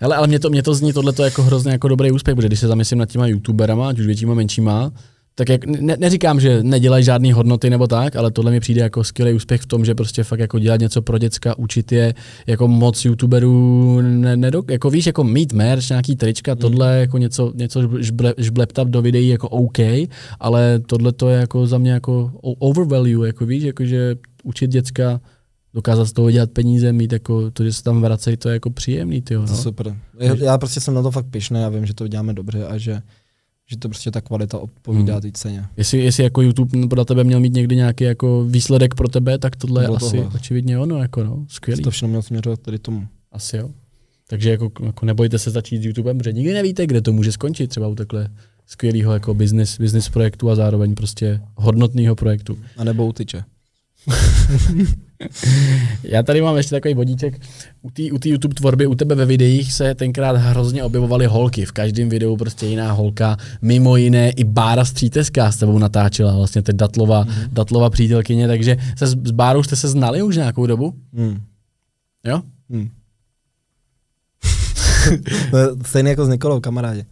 Hele, ale mě to, mě to zní tohle jako hrozně jako dobrý úspěch, protože když se zamyslím nad těma youtuberama, ať už většíma, menšíma, tak jak, ne, neříkám, že nedělají žádné hodnoty nebo tak, ale tohle mi přijde jako skvělý úspěch v tom, že prostě fakt jako dělat něco pro děcka, učit je, jako moc youtuberů, ne, nedok, jako víš, jako mít merch, nějaký trička, tohle jako něco, něco žble, žbleptat do videí jako OK, ale tohle to je jako za mě jako overvalue, jako víš, jako že učit děcka, dokázat z toho dělat peníze, mít jako to, že se tam vracejí, to je jako příjemný, tyjo, To no. super. Já, já prostě jsem na to fakt pišný a vím, že to děláme dobře a že, že to prostě ta kvalita odpovídá Hmm. té ceně. Jestli, jestli jako YouTube pro tebe měl mít někdy nějaký jako výsledek pro tebe, tak tohle je asi tohle. očividně ono, jako no, skvělý. To všechno měl směřovat tady tomu. Asi jo. Takže jako, jako nebojte se začít s YouTubem, protože nikdy nevíte, kde to může skončit, třeba u takhle skvělého jako business, business projektu a zároveň prostě hodnotného projektu. A nebo utyče. [laughs] Já tady mám ještě takový bodíček. U té u tý YouTube tvorby, u tebe ve videích se tenkrát hrozně objevovaly holky. V každém videu prostě jiná holka. Mimo jiné i Bára Stříteská s tebou natáčela, vlastně ten Datlova, mm-hmm. Datlova přítelkyně, takže se s, Bárou jste se znali už nějakou dobu? Hmm. Jo? Je [laughs] Stejně jako s Nikolou, kamarádi.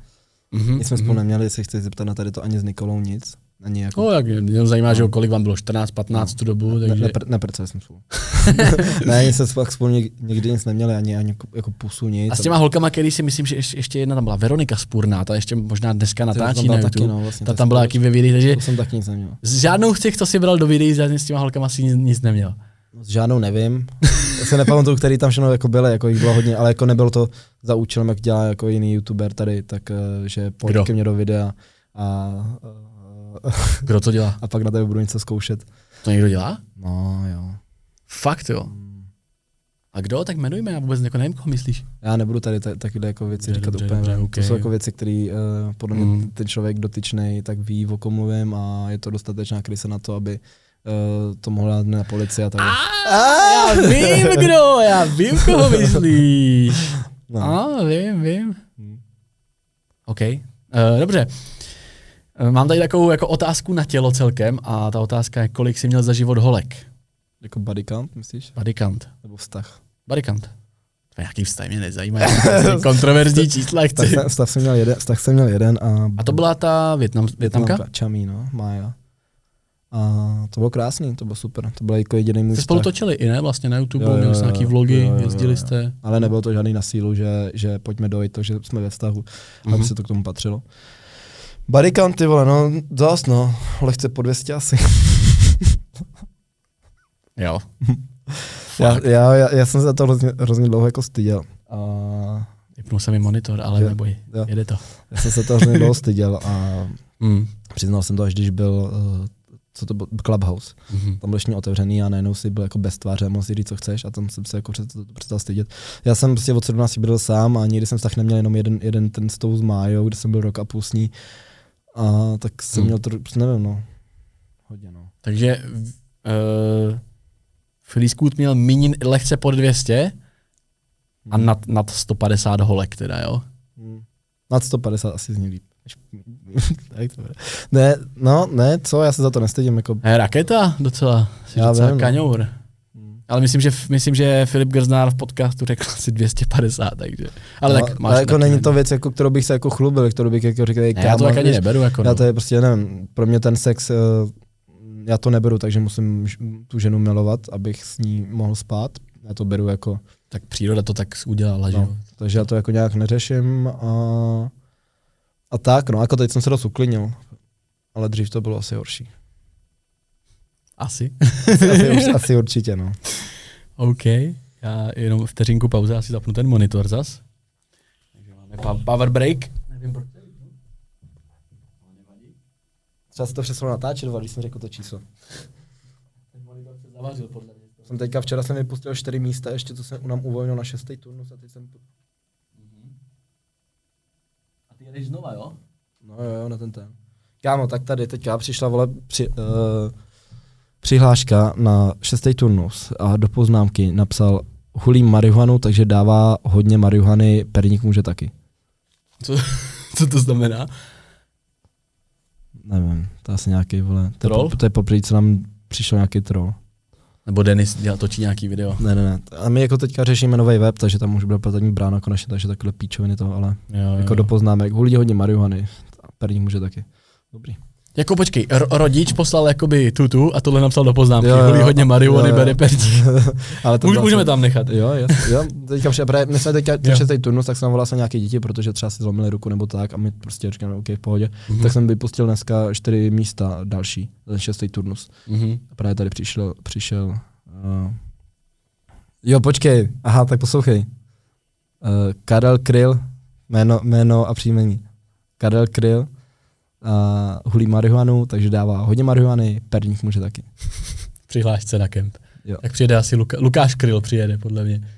Mm-hmm. My jsme spolu neměli, se chci zeptat na tady to ani s Nikolou nic. Ani jako... No, tak mě zajímá, že jo, kolik vám bylo, 14, 15 tu dobu, Ne, takže... nepr- neprceli jsme spolu. [laughs] ne, se fakt spolu nik- nikdy nic neměli, ani, ani jako, jako pusu nic. A s těma holkama, který si myslím, že ještě, ještě jedna tam byla, Veronika Spurná, ta ještě možná dneska natáčí na taky, no, vlastně, ta tam byla taky ve videích, takže To jsem taky nic neměl. s žádnou z těch, co si bral do videí, s těma holkama si nic, nic neměl. S žádnou nevím. Já se nepamatuju, který tam všechno jako byly, jako jich bylo hodně, ale jako nebylo to za účelem, jak dělá jako jiný youtuber tady, tak eh, že pojď ke mně do videa a, [laughs] Kdo to dělá? a pak na tebe budu něco zkoušet. To někdo dělá? No jo. Fakt jo. A kdo? Tak jmenujme, já vůbec jako nevím, koho myslíš. Já nebudu tady ta- takové jako věci Dobře, říkat dobře, úplně. dobře, to okay. jsou jako věci, které uh, podle mě Mm. ten člověk dotyčný tak ví, o kom mluvím a je to dostatečná krysa na to, aby uh, to mohla dát na policii a tak. Já vím, kdo, já vím, koho myslíš. No. A, vím, vím. Hmm. OK. Uh, dobře. Eh, Mám tady takovou jako otázku na tělo celkem a ta otázka je, kolik jsi měl za život holek? Jako body count, myslíš? Bodykant. Nebo vztah? Bodykant. To je nějaký vztah, mě nezajímá. [laughs] kontroverzní čísla Vztah, chci. jsem- vztah, jsem měl jeden, vztah jsem měl jeden a, A to byla ta Větnam, Větnamka? Čamí, no, Mája. A to bylo krásný, to bylo super. To byl jako jediný můj Jste spolu vztah. točili i ne? Vlastně na YouTube, Jo, jo, měli jste jo, nějaký jo, vlogy, jo, jo, jo, jezdili jo. jste. Ale nebylo to žádný na sílu, že, že pojďme dojít, takže jsme ve vztahu, mm-hmm. aby se to k tomu patřilo. Count, ty vole, no, dost, no, lehce po 200 asi. Jo. já, já, já, já jsem se za to hrozně, hrozně dlouho jako styděl. A Vypnul se mi monitor, ale Jo, neboj, jo. jede to. já jsem se to hrozně dlouho styděl a Mm. přiznal jsem to, až když byl, uh, co to byl, Clubhouse. Mhm. Tam byl ještě otevřený a najednou si byl jako bez tváře a mohl si říct, co chceš a tam jsem se jako přestal, stydět. Já jsem prostě od 17 byl sám a nikdy jsem vztah neměl jenom jeden, jeden ten s tou s Májou, kde jsem byl rok a půl s ní. A tak jsem Hmm. měl to, nevím, no. Hodně, no. Takže uh, Filiskut měl míň lehce pod 200 a Hmm. nad, nad 150 holek teda, jo? Hmm. Nad 150 asi zní líp. [laughs] než- tak to bude. ne, no, ne, co, já se za to nestydím, jako Je raketa docela, jsi Já docela vím, no. kaňour. Hmm. Ale myslím, že, myslím, že Filip Grznár v podcastu řekl asi 250, takže. Ale no, tak máš ale jako není ne? to věc, jako, kterou bych se jako chlubil, kterou bych jako říkal, Ne, já to tak ani víš, neberu. Jako, Já no. to je prostě, nevím, pro mě ten sex, eh, já to neberu, takže musím tu ženu milovat, abych s ní mohl spát. Já to beru jako, Tak příroda to tak udělala, že no, jo. takže já to jako nějak neřeším a, a tak, no, jako teď jsem se dost uklidnil, ale dřív to bylo asi horší. Asi. asi, asi, asi určitě, no. OK. Já jenom vteřinku pauze, asi zapnu ten monitor zas. Takže máme pa- power break. Nevím proč. Třeba se to přeslo natáčet, když jsem řekl to číslo. Ten monitor se zavařil podle mě. Jsem teďka včera jsem vypustil čtyři místa, ještě co jsem nám uvolnil na šestý turnus a teď jsem... A ty jedeš znova, jo? No jo, jo, na ten ten. Kámo, tak tady teďka přišla vole při, uh, přihláška na šestý turnus a do poznámky napsal hulí marihuanu, takže dává hodně marihuany, perník může taky. Co, [laughs] co to znamená? Nevím, to je asi nějaký, vole, to je, Troll? po, to je poprvé, co nám přišel nějaký troll. Nebo Denis dělá, točí nějaký video. Ne, ne, ne. A my jako teďka řešíme nový web, takže tam už bude platení brána konečně, takže takhle píčoviny to, ale Jo, jako do poznámek. Hulí hodně marihuany, perník může taky. Dobrý. Jako počkej, ro- rodič poslal jakoby tutu a tohle napsal do poznámky. Jo, jo. Hodně marihuany, Jo, jo. bere perník. [laughs] ale to Můž, můžeme tam nechat. Jo, jas, jo. [laughs] Teďka vše, právě, my jsme teďka Jo. šestý turnus, tak jsem volal se nějaké děti, protože třeba si zlomili ruku nebo tak a my prostě říkáme, OK, v pohodě. Mhm. Tak jsem vypustil dneska čtyři místa další, ten šestý turnus. Mhm. A právě tady přišel, přišel uh... jo, počkej, aha, tak poslouchej. Uh, Karel Kryl, jméno, jméno a příjmení. Karel Kryl, uh, hulí marihuanu, takže dává hodně marihuany, perník může taky. [laughs] Přihlášce na kemp. Jo. Tak přijede asi Luka, Lukáš Kryl přijede, podle mě.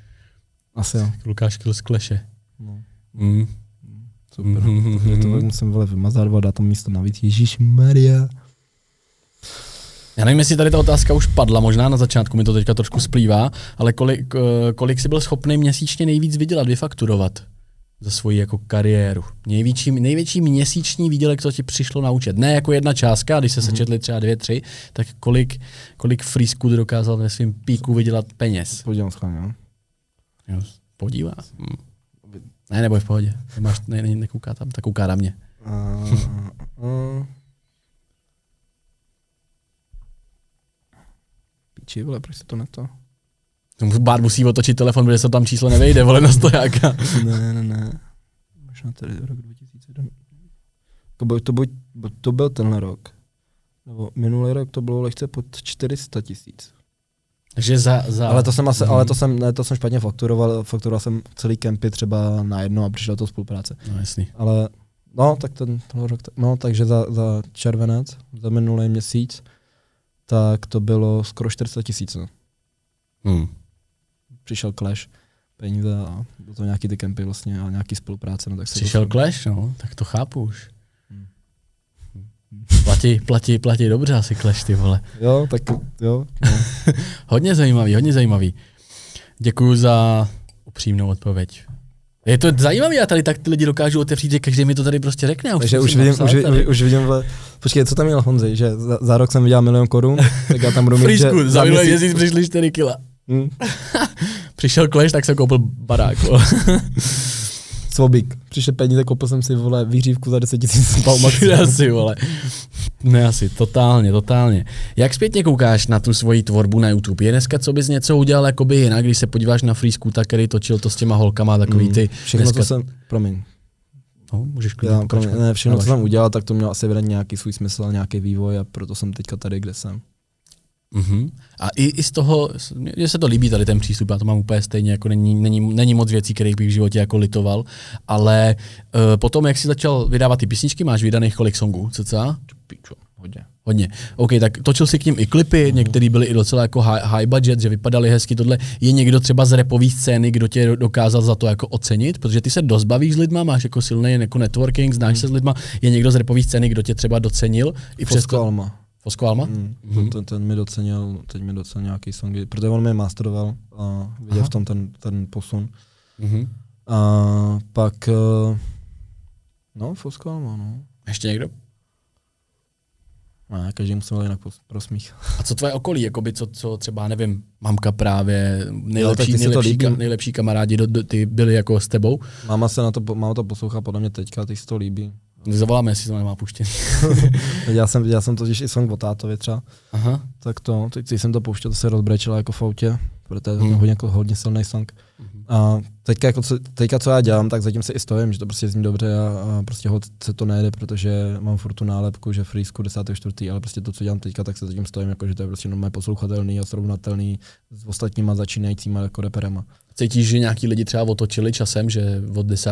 Asi jo. Lukáš Kryl z Kleše. No. Mm. Super. Mhm. Takže to musím vole vymazat, vole, dát tam místo navíc. Ježíš Maria. Já nevím, jestli tady ta otázka už padla, možná na začátku mi to teďka trošku splývá, ale kolik, eh, kolik jsi byl schopný měsíčně nejvíc vydělat, vyfakturovat za svoji jako kariéru? Největší, největší měsíční výdělek, co ti přišlo na účet. Ne jako jedna částka, když se Mhm. sečetli třeba dvě, tři, tak kolik, kolik freesků ty dokázal ve svém píku vydělat peněz? Podívám schválně, jo. Jo, podívá. Hm. Ne, neboj v pohodě. Máš, ne, ne, nekouká tam, tak kouká na mě. Uh, uh, Píči, vole, proč se to neto? Bár musí otočit telefon, protože se tam číslo nevejde, vole, na stojáka. ne, ne, ne. Možná tady rok 2001. Jako buď to, buď, buď to byl tenhle rok. Nebo minulý rok to bylo lehce pod 400 tisíc. Takže za, za... Ale to jsem asi, Mhm. ale to jsem, ne, to jsem špatně fakturoval, fakturoval jsem celý kempy třeba na jedno a přišla to spolupráce. No jasný. Ale no, tak ten, ten rok, no, takže za, za červenec, za minulý měsíc, tak to bylo skoro 400 tisíc. No. Hmm. Přišel Clash, peníze a bylo to nějaký ty kempy vlastně a nějaký spolupráce. No, tak se Přišel to, Clash, no, tak to chápu už. Hmm. Platí, platí, platí dobře asi Clash, ty vole. Jo, tak jo. No. [laughs] Hodně zajímavý, hodně zajímavý. Děkuji za upřímnou odpověď. Je to zajímavé, a tady tak ty lidi dokážou otevřít, že každý mi to tady prostě řekne. a Takže už vidím, už, už, už vidím, vle, počkej, co tam měl Honzej, že za, za rok jsem vydělal milion korun, tak já tam budu mít, [laughs] že Frýsku, za minulý měsíc přišli 4 kila. hm, [laughs] Přišel Clash, tak jsem koupil barák. [laughs] svobík. Přišly peníze, koupil jsem si, vole, výřívku za 10 tisíc [laughs] Paumax. asi, vole. Ne, asi, totálně, totálně. Jak zpětně koukáš na tu svoji tvorbu na YouTube? Je dneska, co bys něco udělal jakoby jinak, když se podíváš na Free Scoota, který točil to s těma holkama, takový ty... Mm, Všechno, dneska, co jsem, promiň, No, můžeš klidně já, promiň ne, všechno, co jsem udělal, tak to mělo asi evidentně nějaký svůj smysl, nějaký vývoj a proto jsem teďka tady, kde jsem. Mhm. A i, i z toho, mně se to líbí tady ten přístup, já to mám úplně stejně, jako není, není, není moc věcí, kterých bych v životě jako litoval, ale uh, potom, jak jsi začal vydávat ty písničky, máš vydaných kolik songů, cca? Pičo, hodně. Hodně. OK, tak točil si k ním i klipy, mm. některý byly i docela jako high, high budget, že vypadaly hezky tohle. Je někdo třeba z repové scény, kdo tě dokázal za to jako ocenit? Protože ty se dost bavíš s lidma, máš jako silný jako networking, znáš mm. se s lidma. Je někdo z repové scény, kdo tě třeba docenil? I přes Alma. Fosko Alma? Mm, Mhm. ten, ten, mi docenil, teď mi docenil nějaký songy, protože on mě masteroval a viděl Aha. v tom ten, ten posun. Mhm. A pak, eh, no, Fosko Alma, no. Ještě někdo? Ne, každý musel jinak pos- pro smích. A co tvoje okolí, jakoby co, co třeba, nevím, mamka právě, nejlepší, ty to nejlepší, ka, nejlepší kamarádi, do, do, ty byli jako s tebou? Máma se na to, máma to poslouchá podle mě teďka, teď si to líbí. Zavoláme, jestli to nemá puštěný. [laughs] Já jsem, já jsem totiž i song o tátovi třeba, Aha. tak to, teď jsem to pouštěl, to se rozbrečela jako v autě, protože je to Hmm. hodně, jako hodně silný song. A teďka, jako co, teďka, co já dělám, tak zatím se i stojím, že to prostě zní dobře a, a prostě hod se to nejde, protože mám furt tu nálepku, že frýsku 10.4., ale prostě to, co dělám teďka, tak se zatím stojím, jako, že to je prostě normálně poslouchatelný a srovnatelný s ostatníma začínajícíma jako reperema. Cítíš, že nějaký lidi třeba otočili časem, že od 10.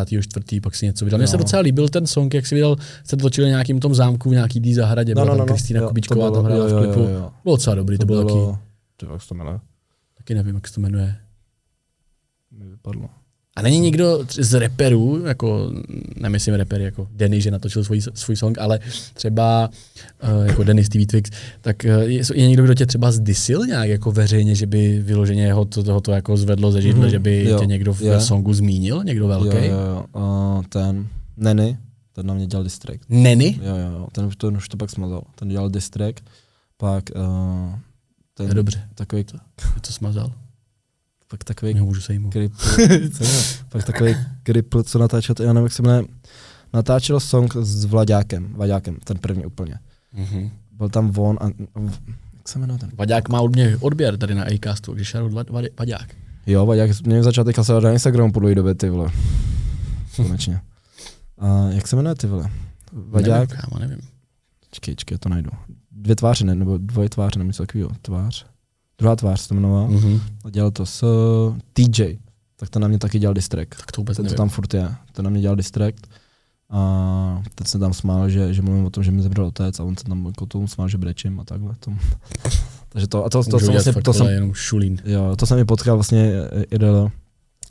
pak si něco vydal. Mně se No. docela líbil ten song, jak si vydal, to točili v nějakým tom zámku, v nějaký té zahradě, byla tam Kristýna Jo, Kubičková, to tam bylo- hrála jo, v jo, klipu. jo, jo. Bylo docela dobrý, to, bylo taky, Ty, jak se to jmenuje? taky nevím, jak se to jmenuje. Mi vypadlo. A není nikdo z reperů, jako nemyslím repery jako Denny, že natočil svůj, svůj song, ale třeba uh, jako Denny Stevie Twix, tak uh, je, je, někdo, kdo tě třeba zdisil nějak jako veřejně, že by vyloženě jeho to, toho to jako zvedlo ze židle, Mhm, že by jo, tě někdo v je. songu zmínil, někdo velký? Jo, jo, jo. Uh, ten Neny, ten na mě dělal distract. Neny? Jo, jo, jo. Ten, už to, ten už to pak smazal. Ten dělal distract, pak uh, To je ten dobře, takový, je to smazal. Pak takový Nemůžu se kripl, [laughs] co je? pak takový kripl, co natáčel, já nevím, jak se jmenuje, natáčel song s Vlaďákem, Vlaďákem, ten první úplně. Mhm. Byl tam on a, jak se jmenuje ten? Vaďák má od mě odběr tady na Acastu, když šel Vaďák. Jo, Vlaďák, mě začal teďka se na Instagramu po dlouhé době, ty vole. [laughs] Konečně. A jak se jmenuje ty vole? Vaďák? Nevím, kámo, nevím. Čekej, čekej, to najdu. Dvě tváře, ne, nebo dvoje tváře, nebo něco takového. Tvář. Druhá tvář se to jmenovala. Mm. Mhm. A dělal to s uh, TJ. Tak ten na mě taky dělal distract. Tak to vůbec Ten, nevím. tam furt je. Ten na mě dělal distract. A teď se tam smál, že, že mluvím o tom, že mi zemřel otec a on se tam jako tomu smál, že brečím a takhle. To. [laughs] Takže to, a to, to, jsem vlastně, to, jsem, jenom šulín. jo, to jsem mi potkal vlastně IRL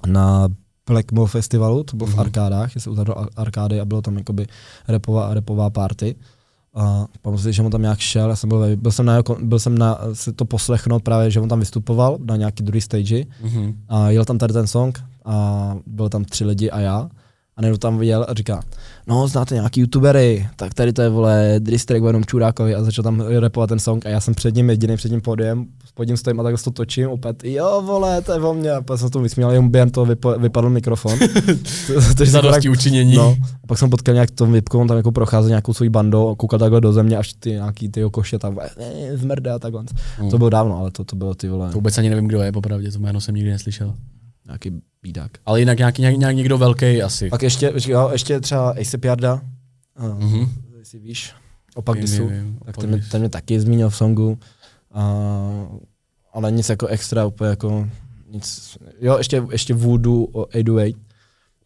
na Blackmore festivalu, to bylo v Mhm. arkádách, se uzavřel ar- arkády a bylo tam jakoby repová, repová party. A pamatuju si, že on tam nějak šel, já jsem byl, ve- byl jsem na, byl jsem na si to poslechnout právě, že on tam vystupoval na nějaký druhý stage Mhm. a jel tam tady ten song a byl tam tři lidi a já. A někdo tam viděl a říká, no znáte nějaký youtubery, tak tady to je vole district jenom Čurákovi a začal tam repovat ten song a já jsem před ním jediný před tím podiem, pod ním stojím a takhle to točím, opět, jo vole, to je o mě, a pak jsem se to vysmíval, jenom během toho vypo, vypadl mikrofon. [laughs] To- to- Za to- dosti učinění. No, a pak jsem potkal nějak tom vypku, on tam jako procházel nějakou svou bandou koukal takhle do země, až ty nějaký ty koše tam eh, zmrde a takhle. Hmm. To bylo dávno, ale to, to bylo ty vole, To vůbec ani nevím, kdo je, popravdě, to jméno jsem nikdy neslyšel. Nějaký bídák. Ale jinak nějaký, nějak, nějak někdo velký asi. Pak ještě, jo, ještě třeba ASAP Yarda, uh, Mhm. jestli víš, opak Vím, disu, vím, tak ten, mě- ten mě taky zmínil v songu, uh, ale nic jako extra, úplně jako nic, jo, ještě, ještě Voodoo o 808,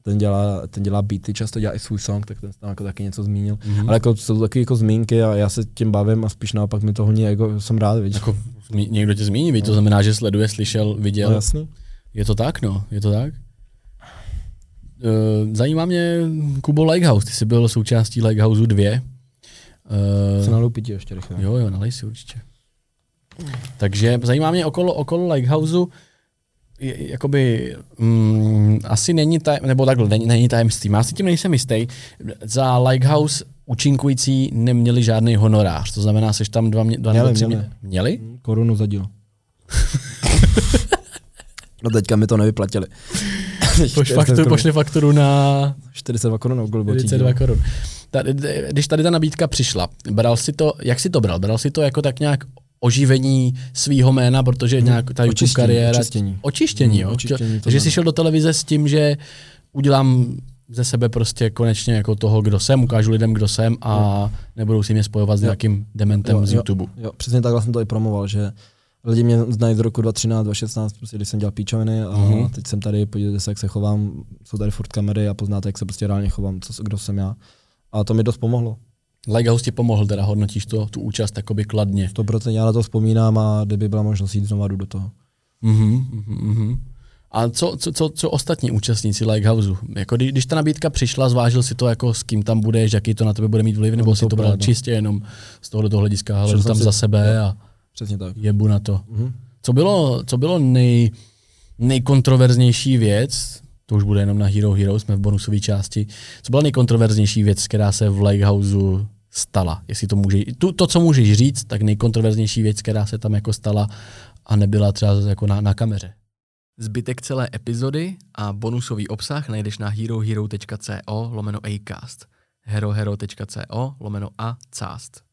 ten dělá, ten dělá beaty, často dělá i svůj song, tak ten tam jako taky něco zmínil. Mhm. Ale jako jsou taky jako zmínky a já se tím bavím a spíš naopak mi to hodně, jako jsem rád, víš. Jako, někdo tě zmíní, víš, to znamená, že sleduje, slyšel, viděl. No, jasný. Je to tak, no, je to tak. Uh, zajímá mě Kubo Lighthouse, ty jsi byl součástí Lighthouse 2. Se Uh, naloupí ti ještě rychle. jo, jo, nalej si určitě. Takže zajímá mě okolo, okolo Lighthouse, je- jakoby, mm, asi není taj, nebo takhle, není, není tajemství, já si tím nejsem jistý. Za Lighthouse účinkující neměli žádný honorář, to znamená, seš tam dva, mě, dva Měli, nebo tři měli. mě- měli? Korunu za díl. [laughs] no teďka mi to nevyplatili. [laughs] Poš 40 fakturu, korun. pošli fakturu na 42 korun, no, bylo 42 korun. Tady, když tady ta nabídka přišla, bral si to, jak si to bral? Bral si to jako tak nějak oživení svýho jména, protože nějak ta YouTube Očištění, kariéra... očištění. Očištění, jo. očištění, to Takže jsi šel do televize s tím, že udělám ze sebe prostě konečně jako toho, kdo jsem, ukážu lidem, kdo jsem a nebudou si mě spojovat s nějakým dementem Jo, z jo. YouTube. Jo, přesně takhle jsem to i promoval, že lidi mě znají z roku 2013, 2016, prostě, když jsem dělal píčoviny a Mhm. teď jsem tady, podívejte se, jak se chovám, jsou tady furt kamery a poznáte, jak se prostě reálně chovám, co, kdo jsem já. A to mi dost pomohlo. Lighthouse ti pomohl, teda hodnotíš to, tu účast jakoby kladně. 100% já na to vzpomínám a kdyby byla možnost jít znovu do toho. Mhm, mhm, mhm. A co, co, co, co ostatní účastníci Lighthouse? Jako kdy, když ta nabídka přišla, zvážil si to, jako s kým tam budeš, jaký to na tebe bude mít vliv, nebo No, si to to bral čistě jenom z tohoto hlediska, ale tam si- za sebe a Přesně tak. jebu na to. Mhm. Co bylo, co bylo nej, nejkontroverznější věc, to už bude jenom na Hero Hero, jsme v bonusové části, co byla nejkontroverznější věc, která se v Lighthouse stala. Jestli to může, tu, to, co můžeš říct, tak nejkontroverznější věc, která se tam jako stala a nebyla třeba jako na, na kameře. Zbytek celé epizody a bonusový obsah najdeš na herohero.co lomeno acast herohero.co lomeno a cast.